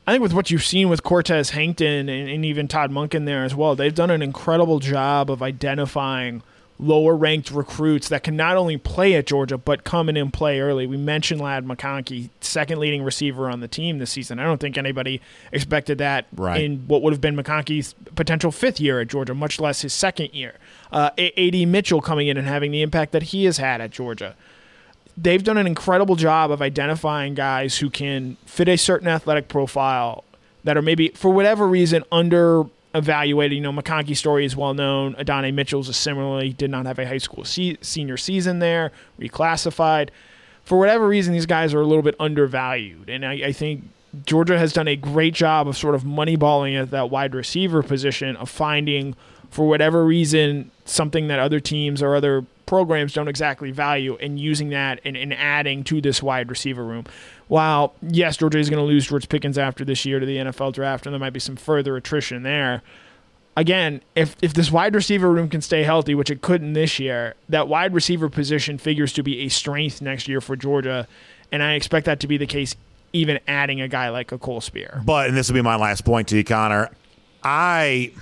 I think with what you've seen with Cortez Hankton and, and even Todd Monken there as well, they've done an incredible job of identifying lower ranked recruits that can not only play at Georgia but come in and play early. We mentioned Ladd McConkey, second leading receiver on the team this season. I don't think anybody expected that right. in what would have been McConkey's potential fifth year at Georgia, much less his second year. Uh, AD Mitchell coming in and having the impact that he has had at Georgia. They've done an incredible job of identifying guys who can fit a certain athletic profile that are maybe, for whatever reason, under evaluated. You know, McConkey's story is well known. Adonai Mitchell's similarly did not have a high school se- senior season there, reclassified. For whatever reason, these guys are a little bit undervalued. And I, I think Georgia has done a great job of sort of moneyballing at that wide receiver position of finding, for whatever reason, something that other teams or other programs don't exactly value and using that and, and adding to this wide receiver room. While, yes, Georgia is going to lose George Pickens after this year to the NFL draft, and there might be some further attrition there. Again, if, if this wide receiver room can stay healthy, which it couldn't this year, that wide receiver position figures to be a strength next year for Georgia. And I expect that to be the case even adding a guy like a Cole Speer. But, and this will be my last point to you, Connor, I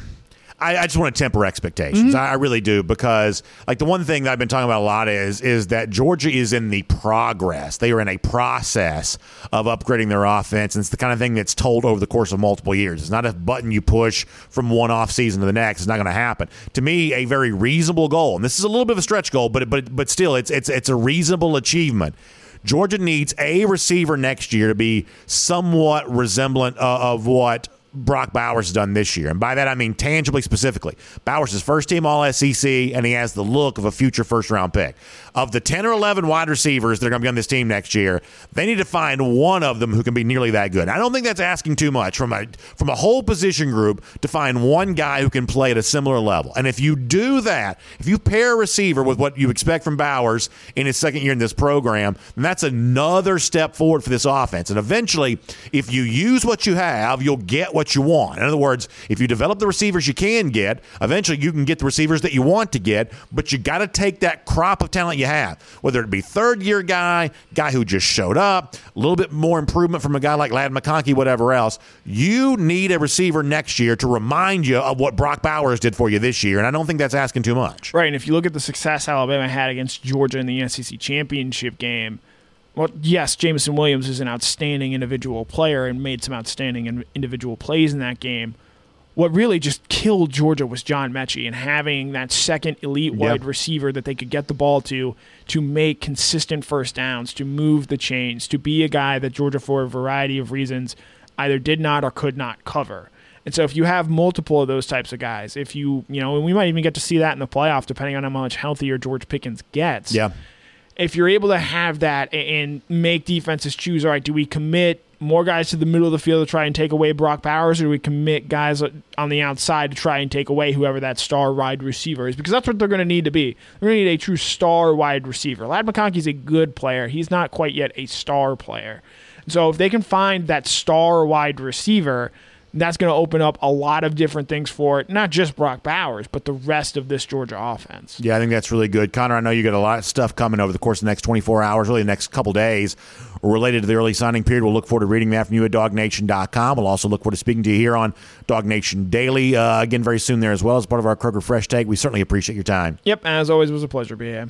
I, I just want to temper expectations. Mm-hmm. I, I, really do because, like, the one thing that I've been talking about a lot is is that Georgia is in the progress. They are in a process of upgrading their offense, and it's the kind of thing that's told over the course of multiple years. It's not a button you push from one off season to the next. It's not going to happen. To me, a very reasonable goal, and this is a little bit of a stretch goal, but but but still, it's it's it's a reasonable achievement. Georgia needs a receiver next year to be somewhat resemblant of what Brock Bowers has done this year. And by that, I mean tangibly specifically. Bowers is first team All SEC, and he has the look of a future first round pick. Of the 10 or 11 wide receivers that are going to be on this team next year, they need to find one of them who can be nearly that good. I don't think that's asking too much from a, from a whole position group to find one guy who can play at a similar level. And if you do that, if you pair a receiver with what you expect from Bowers in his second year in this program, then that's another step forward for this offense. And eventually, if you use what you have, you'll get what what you want. In other words, if you develop the receivers you can get, eventually you can get the receivers that you want to get, but you got to take that crop of talent you have, whether it be third year guy, guy who just showed up, a little bit more improvement from a guy like Ladd McConkey, whatever else. You need a receiver next year to remind you of what Brock Bowers did for you this year, and I don't think that's asking too much. Right, and if you look at the success Alabama had against Georgia in the SEC championship game, well, yes, Jameson Williams is an outstanding individual player and made some outstanding individual plays in that game. What really just killed Georgia was John Metchie and having that second elite yep. wide receiver that they could get the ball to to make consistent first downs, to move the chains, to be a guy that Georgia, for a variety of reasons, either did not or could not cover. And so if you have multiple of those types of guys, if you, you know, and we might even get to see that in the playoff depending on how much healthier George Pickens gets. Yeah. If you're able to have that and make defenses choose, all right, do we commit more guys to the middle of the field to try and take away Brock Bowers, or do we commit guys on the outside to try and take away whoever that star wide receiver is? Because that's what they're going to need to be. They're going to need a true star wide receiver. Ladd McConkey's a good player. He's not quite yet a star player. So if they can find that star wide receiver, that's going to open up a lot of different things for it, not just Brock Bowers, but the rest of this Georgia offense. Yeah, I think that's really good. Connor, I know you got a lot of stuff coming over the course of the next 24 hours, really the next couple days related to the early signing period. We'll look forward to reading that from you at dognation.com. We'll also look forward to speaking to you here on Dog Nation Daily uh, again very soon there as well as part of our Kroger Fresh Take. We certainly appreciate your time. Yep, as always, it was a pleasure, BA.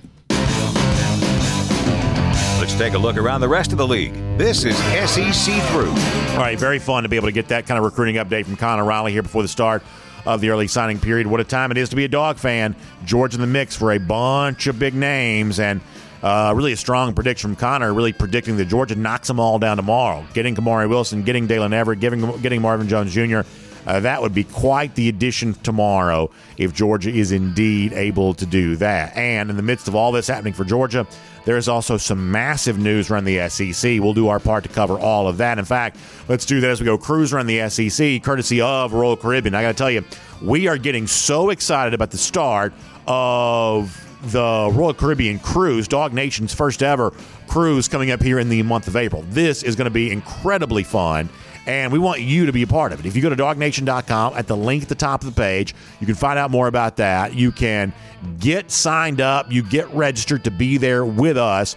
Let's take a look around the rest of the league. This is SEC Through. All right, very fun to be able to get that kind of recruiting update from Connor Riley here before the start of the early signing period. What a time it is to be a dog fan. George in the mix for a bunch of big names and uh, really a strong prediction from Connor, really predicting that Georgia knocks them all down tomorrow. Getting Kamari Wilson, getting Daylen Everette, getting Marvin Jones Jr. Uh, that would be quite the addition tomorrow if Georgia is indeed able to do that. And in the midst of all this happening for Georgia, there is also some massive news around the SEC. We'll do our part to cover all of that. In fact, let's do that as we go cruise around the SEC, courtesy of Royal Caribbean. I got to tell you, we are getting so excited about the start of the Royal Caribbean cruise, Dog Nation's first ever cruise coming up here in the month of April. This is going to be incredibly fun and we want you to be a part of it. If you go to dognation.com at the link at the top of the page, you can find out more about that. You can get signed up, you get registered to be there with us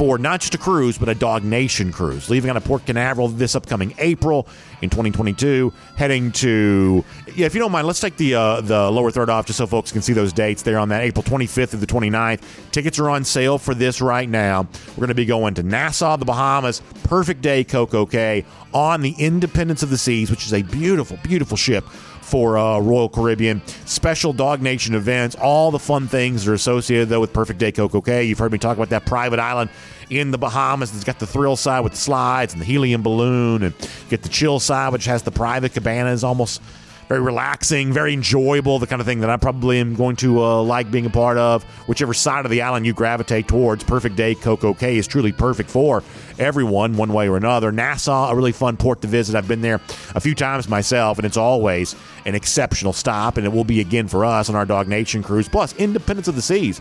for not just a cruise, but a Dog Nation cruise, leaving out of Port Canaveral this upcoming April in 2022, heading to yeah. If you don't mind, let's take the uh, the lower third off just so folks can see those dates there on that April 25th through the 29th. Tickets are on sale for this right now. We're going to be going to Nassau, the Bahamas. Perfect day, Coco Cay on the Independence of the Seas, which is a beautiful, beautiful ship for uh, Royal Caribbean. Special Dog Nation events, all the fun things that are associated though with Perfect Day Coco Cay. You've heard me talk about that private island in the Bahamas. It's got the thrill side with the slides and the helium balloon, and get the chill side, which has the private cabanas, almost very relaxing, very enjoyable, the kind of thing that I probably am going to uh, like being a part of. Whichever side of the island you gravitate towards, Perfect Day Coco Cay is truly perfect for everyone, one way or another. Nassau, a really fun port to visit. I've been there a few times myself, and it's always an exceptional stop, and it will be again for us on our Dog Nation cruise. Plus, Independence of the Seas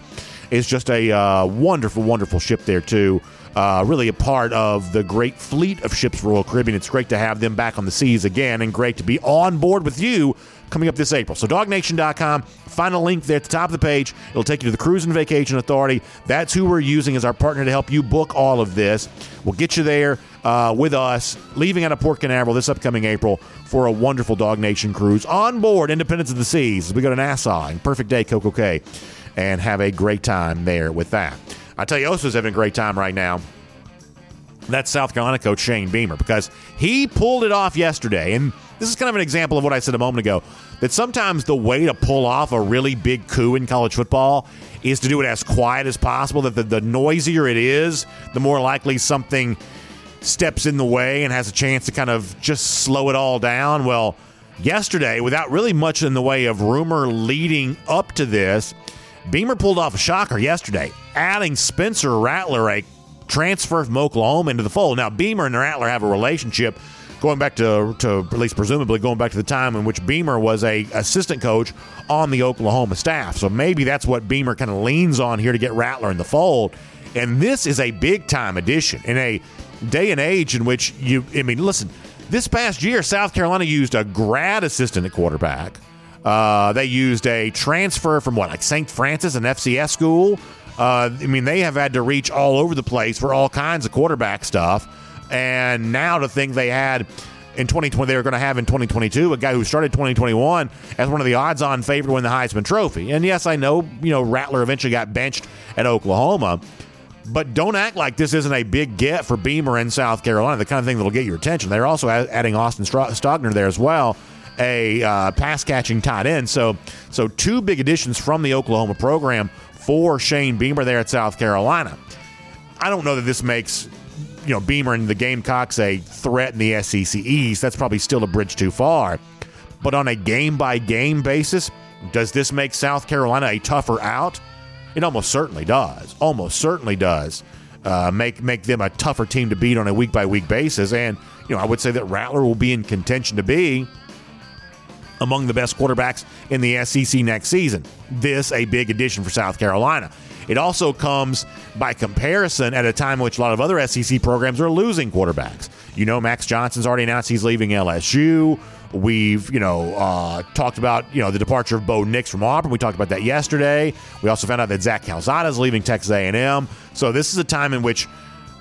is just a uh, wonderful, wonderful ship there, too uh, really a part of the great fleet of ships Royal Caribbean. It's great to have them back on the seas again and great to be on board with you coming up this April. So dognation.com, find a link there at the top of the page. It'll take you to the Cruise and Vacation Authority. That's who we're using as our partner to help you book all of this. We'll get you there uh, with us, leaving out of Port Canaveral this upcoming April for a wonderful Dog Nation cruise on board Independence of the Seas we go to Nassau and Perfect Day Coco Cay and have a great time there with that. I tell you, Osa's having a great time right now. That's South Carolina coach Shane Beamer because he pulled it off yesterday. And this is kind of an example of what I said a moment ago that sometimes the way to pull off a really big coup in college football is to do it as quiet as possible. That the, the noisier it is, the more likely something steps in the way and has a chance to kind of just slow it all down. Well, yesterday, without really much in the way of rumor leading up to this, Beamer pulled off a shocker yesterday, adding Spencer Rattler, a transfer from Oklahoma, into the fold. Now, Beamer and Rattler have a relationship going back to, to at least presumably going back to the time in which Beamer was a assistant coach on the Oklahoma staff. So maybe that's what Beamer kind of leans on here to get Rattler in the fold. And this is a big time addition in a day and age in which you, I mean, listen, this past year, South Carolina used a grad assistant at quarterback. Uh, they used a transfer from what, like St. Francis, an FCS school. Uh, I mean, they have had to reach all over the place for all kinds of quarterback stuff. And now to think they had in 2020, they were going to have in 2022 a guy who started 2021 as one of the odds on favorite to win the Heisman Trophy. And yes, I know, you know, Rattler eventually got benched at Oklahoma. But don't act like this isn't a big get for Beamer in South Carolina, the kind of thing that'll get your attention. They're also adding Austin Stogner there as well a uh, pass catching tight end. So, so two big additions from the Oklahoma program for Shane Beamer there at South Carolina. I don't know that this makes you know Beamer and the Gamecocks a threat in the SEC East, that's probably still a bridge too far. But on a game by game basis, does this make South Carolina a tougher out? It almost certainly does. Almost certainly does. Uh, make make them a tougher team to beat on a week by week basis. And you know, I would say that Rattler will be in contention to be among the best quarterbacks in the SEC next season. This a big addition for South Carolina. It also comes by comparison at a time in which a lot of other SEC programs are losing quarterbacks. You know, Max Johnson's already announced he's leaving LSU. We've, you know, uh, talked about, you know, the departure of Bo Nix from Auburn. We talked about that yesterday. We also found out that Zach Calzada is leaving Texas A&M. So this is a time in which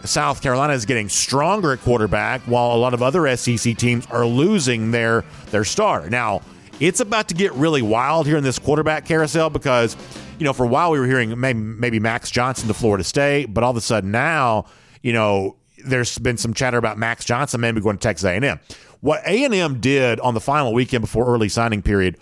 South Carolina is getting stronger at quarterback, while a lot of other SEC teams are losing their their starter. Now, it's about to get really wild here in this quarterback carousel because, you know, for a while we were hearing maybe, maybe Max Johnson to Florida State, but all of a sudden now, you know, there's been some chatter about Max Johnson maybe going to Texas A&M. What A&M did on the final weekend before early signing period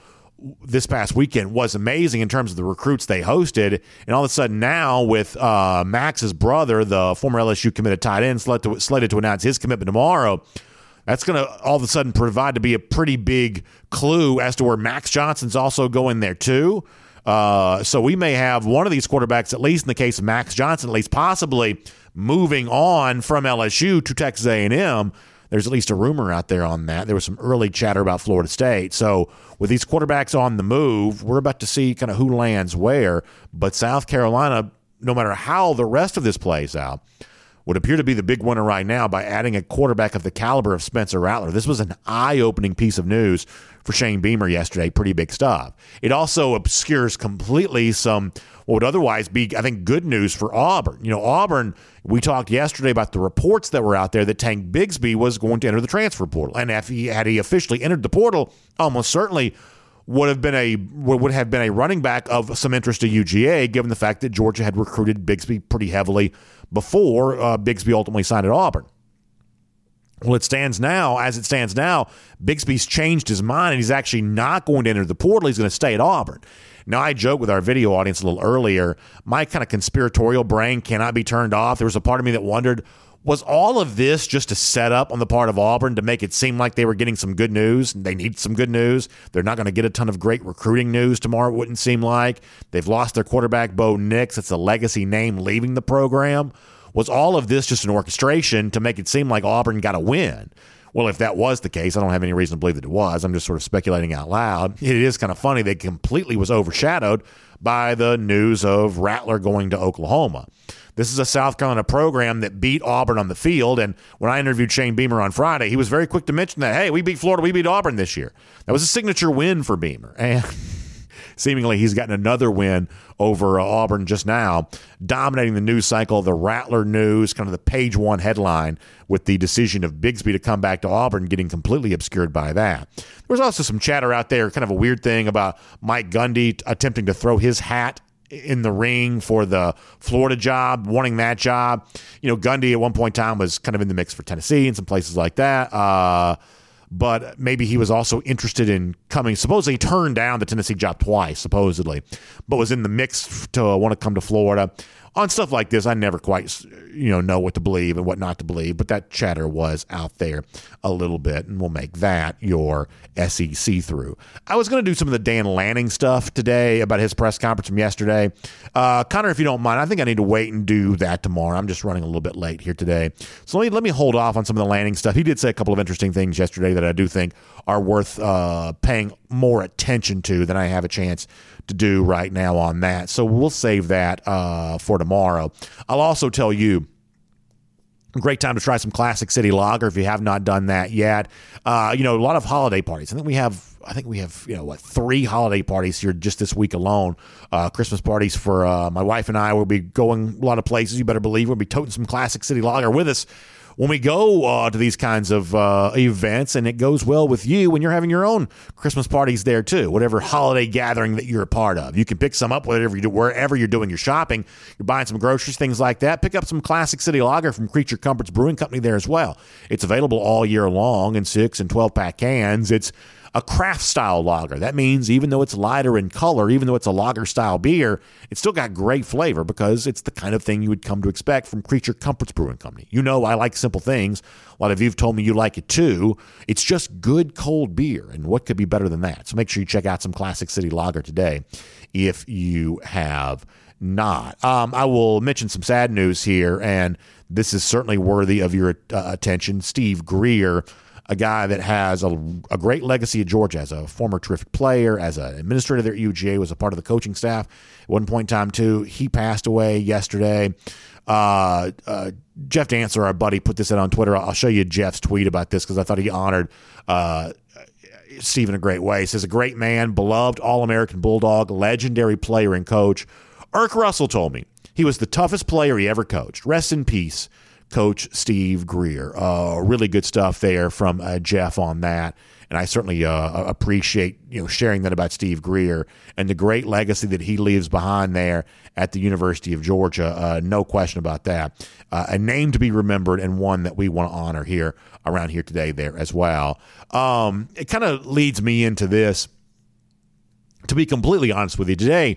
this past weekend was amazing in terms of the recruits they hosted. And all of a sudden now with uh, Max's brother, the former LSU committed tight end, slated to, slated to announce his commitment tomorrow, that's going to all of a sudden provide to be a pretty big clue as to where Max Johnson's also going there too. Uh, so we may have one of these quarterbacks, at least in the case of Max Johnson, at least possibly moving on from LSU to Texas A&M. There's at least a rumor out there on that. There was some early chatter about Florida State. So with these quarterbacks on the move, we're about to see kind of who lands where. But South Carolina, no matter how the rest of this plays out, would appear to be the big winner right now by adding a quarterback of the caliber of Spencer Rattler. This was an eye opening piece of news for Shane Beamer yesterday. Pretty big stuff. It also obscures completely some what would otherwise be, I think, good news for Auburn. You know, Auburn, we talked yesterday about the reports that were out there that Tank Bigsby was going to enter the transfer portal. And if he had he officially entered the portal, almost certainly would have been a would have been a running back of some interest to UGA, given the fact that Georgia had recruited Bigsby pretty heavily before uh, Bigsby ultimately signed at Auburn. Well, it stands now, as it stands now, Bigsby's changed his mind and he's actually not going to enter the portal. He's going to stay at Auburn. Now, I joked with our video audience a little earlier. My kind of conspiratorial brain cannot be turned off. There was a part of me that wondered was all of this just a setup on the part of Auburn to make it seem like they were getting some good news? They need some good news. They're not going to get a ton of great recruiting news tomorrow, it wouldn't seem like. They've lost their quarterback, Bo Nix. It's a legacy name leaving the program. Was all of this just an orchestration to make it seem like Auburn got a win? Well, if that was the case, I don't have any reason to believe that it was. I'm just sort of speculating out loud. It is kind of funny that completely was overshadowed by the news of Rattler going to Oklahoma. This is a South Carolina program that beat Auburn on the field. And when I interviewed Shane Beamer on Friday, he was very quick to mention that, hey, we beat Florida, we beat Auburn this year. That was a signature win for Beamer. And seemingly he's gotten another win over uh, Auburn just now, dominating the news cycle, the Rattler news, kind of the page one headline with the decision of Bigsby to come back to Auburn getting completely obscured by that. There was also some chatter out there, kind of a weird thing about Mike Gundy attempting to throw his hat in the ring for the Florida job, wanting that job. You know, Gundy at one point in time was kind of in the mix for Tennessee and some places like that. Uh, but maybe he was also interested in coming. Supposedly, he turned down the Tennessee job twice, supposedly, but was in the mix to want to come to Florida on stuff like this, I never quite you know know what to believe and what not to believe, but that chatter was out there a little bit, and we'll make that your SEC through. I was going to do some of the Dan Lanning stuff today about his press conference from yesterday. Uh, Connor, if you don't mind, I think I need to wait and do that tomorrow. I'm just running a little bit late here today, so let me let me hold off on some of the Lanning stuff. He did say a couple of interesting things yesterday that I do think are worth uh, paying more attention to than I have a chance to do right now on that. So we'll save that uh, for tomorrow. I'll also tell you great time to try some classic city lager if you have not done that yet uh, you know a lot of holiday parties i think we have i think we have you know what three holiday parties here just this week alone uh, christmas parties for uh, my wife and i We'll be going a lot of places you better believe we'll be toting some classic city lager with us when we go uh, to these kinds of uh, events and it goes well with you when you're having your own Christmas parties there too, whatever holiday gathering that you're a part of. You can pick some up whatever you do, wherever you're doing your shopping. You're buying some groceries, things like that. Pick up some Classic City Lager from Creature Comforts Brewing Company there as well. It's available all year long in six and 12 pack cans. It's a craft style lager. That means even though it's lighter in color, even though it's a lager style beer, it's still got great flavor because it's the kind of thing you would come to expect from Creature Comforts Brewing Company. You know, I like simple things. A lot of you have told me you like it too. It's just good cold beer, and what could be better than that? So make sure you check out some Classic City Lager today if you have not. Um, I will mention some sad news here, and this is certainly worthy of your uh, attention. Steve Greer a guy that has a, a great legacy at Georgia as a former terrific player, as an administrator there at UGA, was a part of the coaching staff at one point in time too. He passed away yesterday. Uh, uh, Jeff Dantzler, our buddy, put this in on Twitter. I'll show you Jeff's tweet about this because I thought he honored uh, Steve in a great way. He says, a great man, beloved All American Bulldog, legendary player and coach. Erk Russell told me he was the toughest player he ever coached. Rest in peace. Coach Steve Greer. Uh, really good stuff there from uh, Jeff on that. And I certainly uh, appreciate you know sharing that about Steve Greer and the great legacy that he leaves behind there at the University of Georgia. Uh, no question about that. Uh, a name to be remembered and one that we want to honor here around here today there as well. Um, it kind of leads me into this. To be completely honest with you, today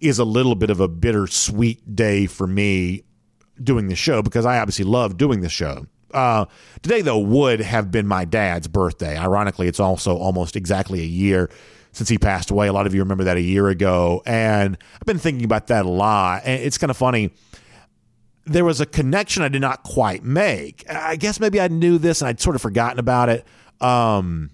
is a little bit of a bittersweet day for me doing the show because I obviously love doing the show. Uh, today, though, would have been my dad's birthday. Ironically, it's also almost exactly a year since he passed away. A lot of you remember that a year ago. And I've been thinking about that a lot. And it's kind of funny. There was a connection I did not quite make. I guess maybe I knew this and I'd sort of forgotten about it. Um,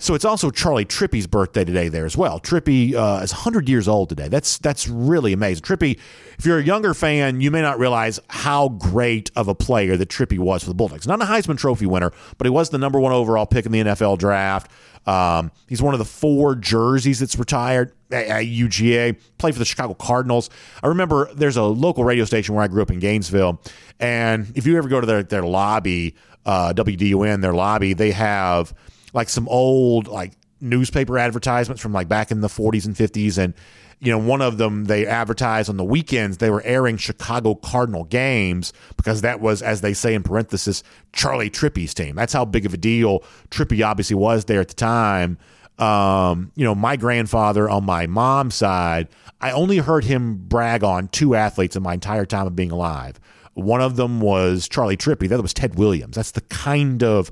so it's also Charley Trippi's birthday today there as well. Trippi uh, is 100 years old today. That's that's really amazing. Trippi, if you're a younger fan, you may not realize how great of a player that Trippi was for the Bulldogs. Not a Heisman Trophy winner, but he was the number one overall pick in the NFL draft. Um, he's one of the four jerseys that's retired at, at UGA. Played for the Chicago Cardinals. I remember there's a local radio station where I grew up in Gainesville, and if you ever go to their their lobby, uh, WDUN, their lobby, they have – like some old like newspaper advertisements from like back in the 40s and 50s and you know one of them they advertised on the weekends they were airing chicago cardinal games because that was as they say in parenthesis charley trippi's team. That's how big of a deal trippi obviously was there at the time. Um, you know my grandfather on my mom's side i only heard him brag on two athletes in my entire time of being alive. One of them was charley trippi the other was ted williams. That's the kind of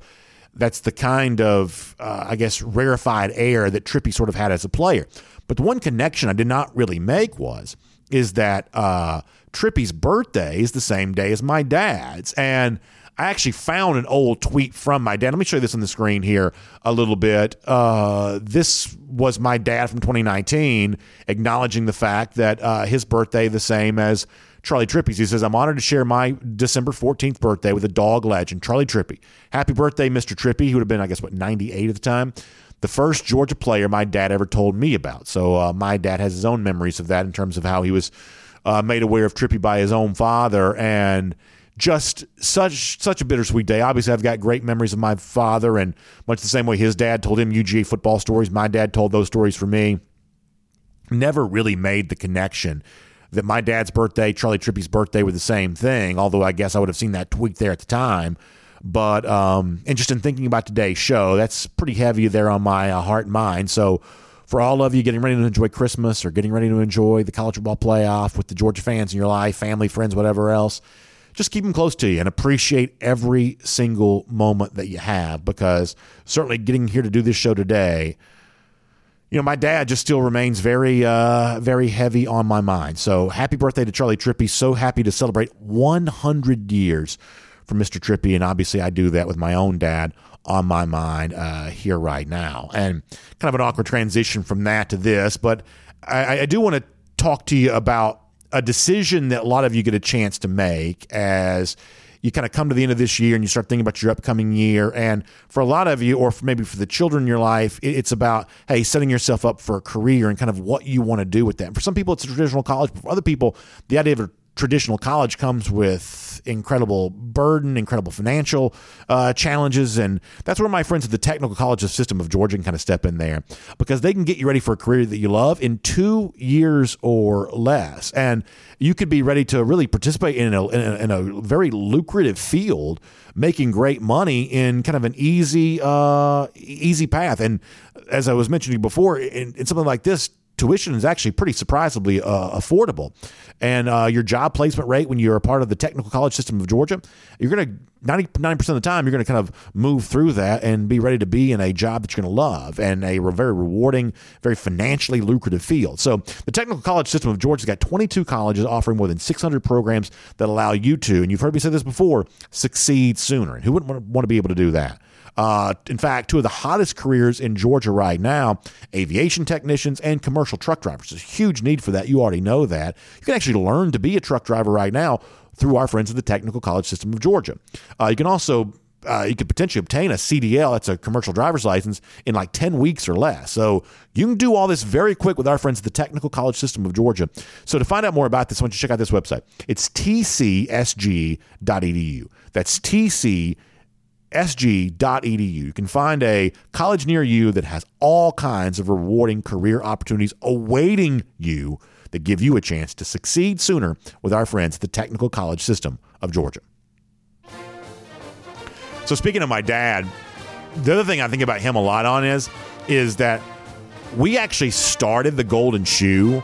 that's the kind of, uh, I guess, rarefied air that Trippi sort of had as a player. But the one connection I did not really make was is that uh, Trippi's birthday is the same day as my dad's, and I actually found an old tweet from my dad. Let me show you this on the screen here a little bit. Uh, this was my dad from 2019 acknowledging the fact that uh, his birthday the same as Charley Trippi's. He says, I'm honored to share my December 14th birthday with a dog legend, Charley Trippi. Happy birthday, Mr. Trippi. He would have been, I guess, what, 98 at the time. The first Georgia player my dad ever told me about. So uh, my dad has his own memories of that in terms of how he was uh, made aware of Trippi by his own father. And just such such a bittersweet day. Obviously, I've got great memories of my father, and much the same way his dad told him UGA football stories. My dad told those stories for me. Never really made the connection that my dad's birthday, Charley Trippi's birthday were the same thing, although I guess I would have seen that tweet there at the time. But um, and just in thinking about today's show, that's pretty heavy there on my uh, heart and mind. So for all of you getting ready to enjoy Christmas or getting ready to enjoy the college football playoff with the Georgia fans in your life, family, friends, whatever else, just keep them close to you and appreciate every single moment that you have because certainly getting here to do this show today – you know, my dad just still remains very, uh, very heavy on my mind. So happy birthday to Charley Trippi. So happy to celebrate 100 years for Mr. Trippi. And obviously, I do that with my own dad on my mind uh, here right now. And kind of an awkward transition from that to this. But I, I do want to talk to you about a decision that a lot of you get a chance to make as you kind of come to the end of this year and you start thinking about your upcoming year. And for a lot of you, or maybe for the children in your life, it's about, hey, setting yourself up for a career and kind of what you want to do with that. And for some people, it's a traditional college. But for other people, the idea of a traditional college comes with incredible burden, incredible financial uh, challenges, and that's where my friends at the Technical College System of Georgia can kind of step in there because they can get you ready for a career that you love in two years or less, and you could be ready to really participate in a, in a, in a very lucrative field, making great money in kind of an easy uh, easy path. And as I was mentioning before, in, in something like this tuition is actually pretty surprisingly uh, affordable. And uh, your job placement rate when you're a part of the technical college system of Georgia, you're going to 99% of the time, you're going to kind of move through that and be ready to be in a job that you're going to love and a very rewarding, very financially lucrative field. So, the technical college system of Georgia's got 22 colleges offering more than 600 programs that allow you to, and you've heard me say this before, succeed sooner. And who wouldn't want to be able to do that? Uh, in fact, two of the hottest careers in Georgia right now aviation technicians and commercial truck drivers. There's a huge need for that. You already know that. You can actually learn to be a truck driver right now through our friends at the Technical College System of Georgia. Uh, you can also uh, you could potentially obtain a CDL, that's a commercial driver's license, in like 10 weeks or less. So you can do all this very quick with our friends at the Technical College System of Georgia. So to find out more about this, I want you to check out this website. It's tcsg.edu. That's tc sg.edu. You can find a college near you that has all kinds of rewarding career opportunities awaiting you that give you a chance to succeed sooner with our friends at the Technical College System of Georgia. So speaking of my dad, the other thing I think about him a lot on is is that we actually started the Golden Shoe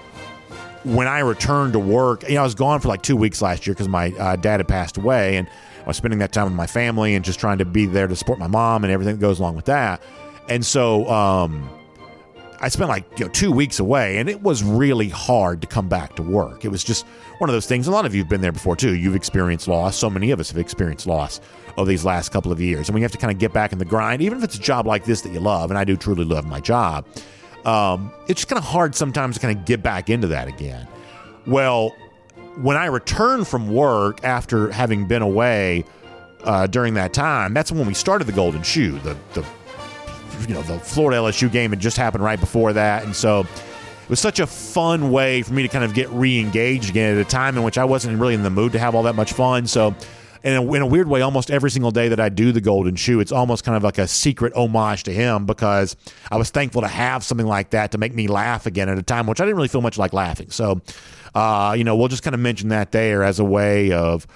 when I returned to work. You know, I was gone for like two weeks last year because my uh, dad had passed away, and I was spending that time with my family and just trying to be there to support my mom and everything that goes along with that. And so um, I spent like you know two weeks away, and it was really hard to come back to work. It was just one of those things. A lot of you have been there before too. You've experienced loss. So many of us have experienced loss over these last couple of years, and we have to kind of get back in the grind, even if it's a job like this that you love. And I do truly love my job. Um, it's just kind of hard sometimes to kind of get back into that again. Well, when I returned from work after having been away uh, during that time, that's when we started the Golden Shoe. The the you know the Florida LSU game had just happened right before that, and so it was such a fun way for me to kind of get re-engaged again at a time in which I wasn't really in the mood to have all that much fun. So. In a, in a weird way, almost every single day that I do the Golden Shoe, it's almost kind of like a secret homage to him because I was thankful to have something like that to make me laugh again at a time which I didn't really feel much like laughing. So uh, you know, we'll just kind of mention that there as a way of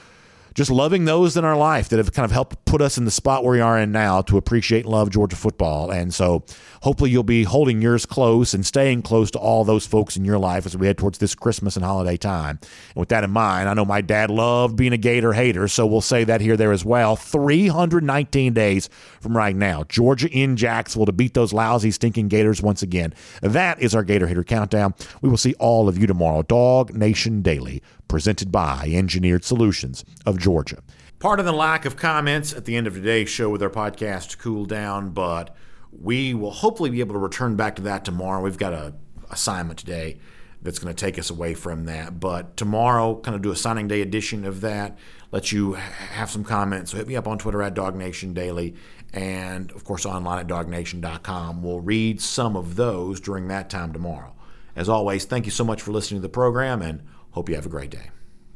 just loving those in our life that have kind of helped put us in the spot where we are in now to appreciate and love Georgia football. And so hopefully you'll be holding yours close and staying close to all those folks in your life as we head towards this Christmas and holiday time. And with that in mind, I know my dad loved being a Gator hater, so we'll say that here there as well. 319 days from right now, Georgia in Jacksonville to beat those lousy, stinking Gators once again. That is our Gator Hater Countdown. We will see all of you tomorrow. DawgNation Daily presented by Engineered Solutions of Georgia. Part of the lack of comments at the end of today's show with our podcast cool down, but we will hopefully be able to return back to that tomorrow. We've got a assignment today that's going to take us away from that, but tomorrow, kind of do a signing day edition of that. Let you have some comments. So hit me up on Twitter at DawgNation Daily, and of course online at DawgNation.com. We'll read some of those during that time tomorrow. As always, thank you so much for listening to the program, and Hope you have a great day.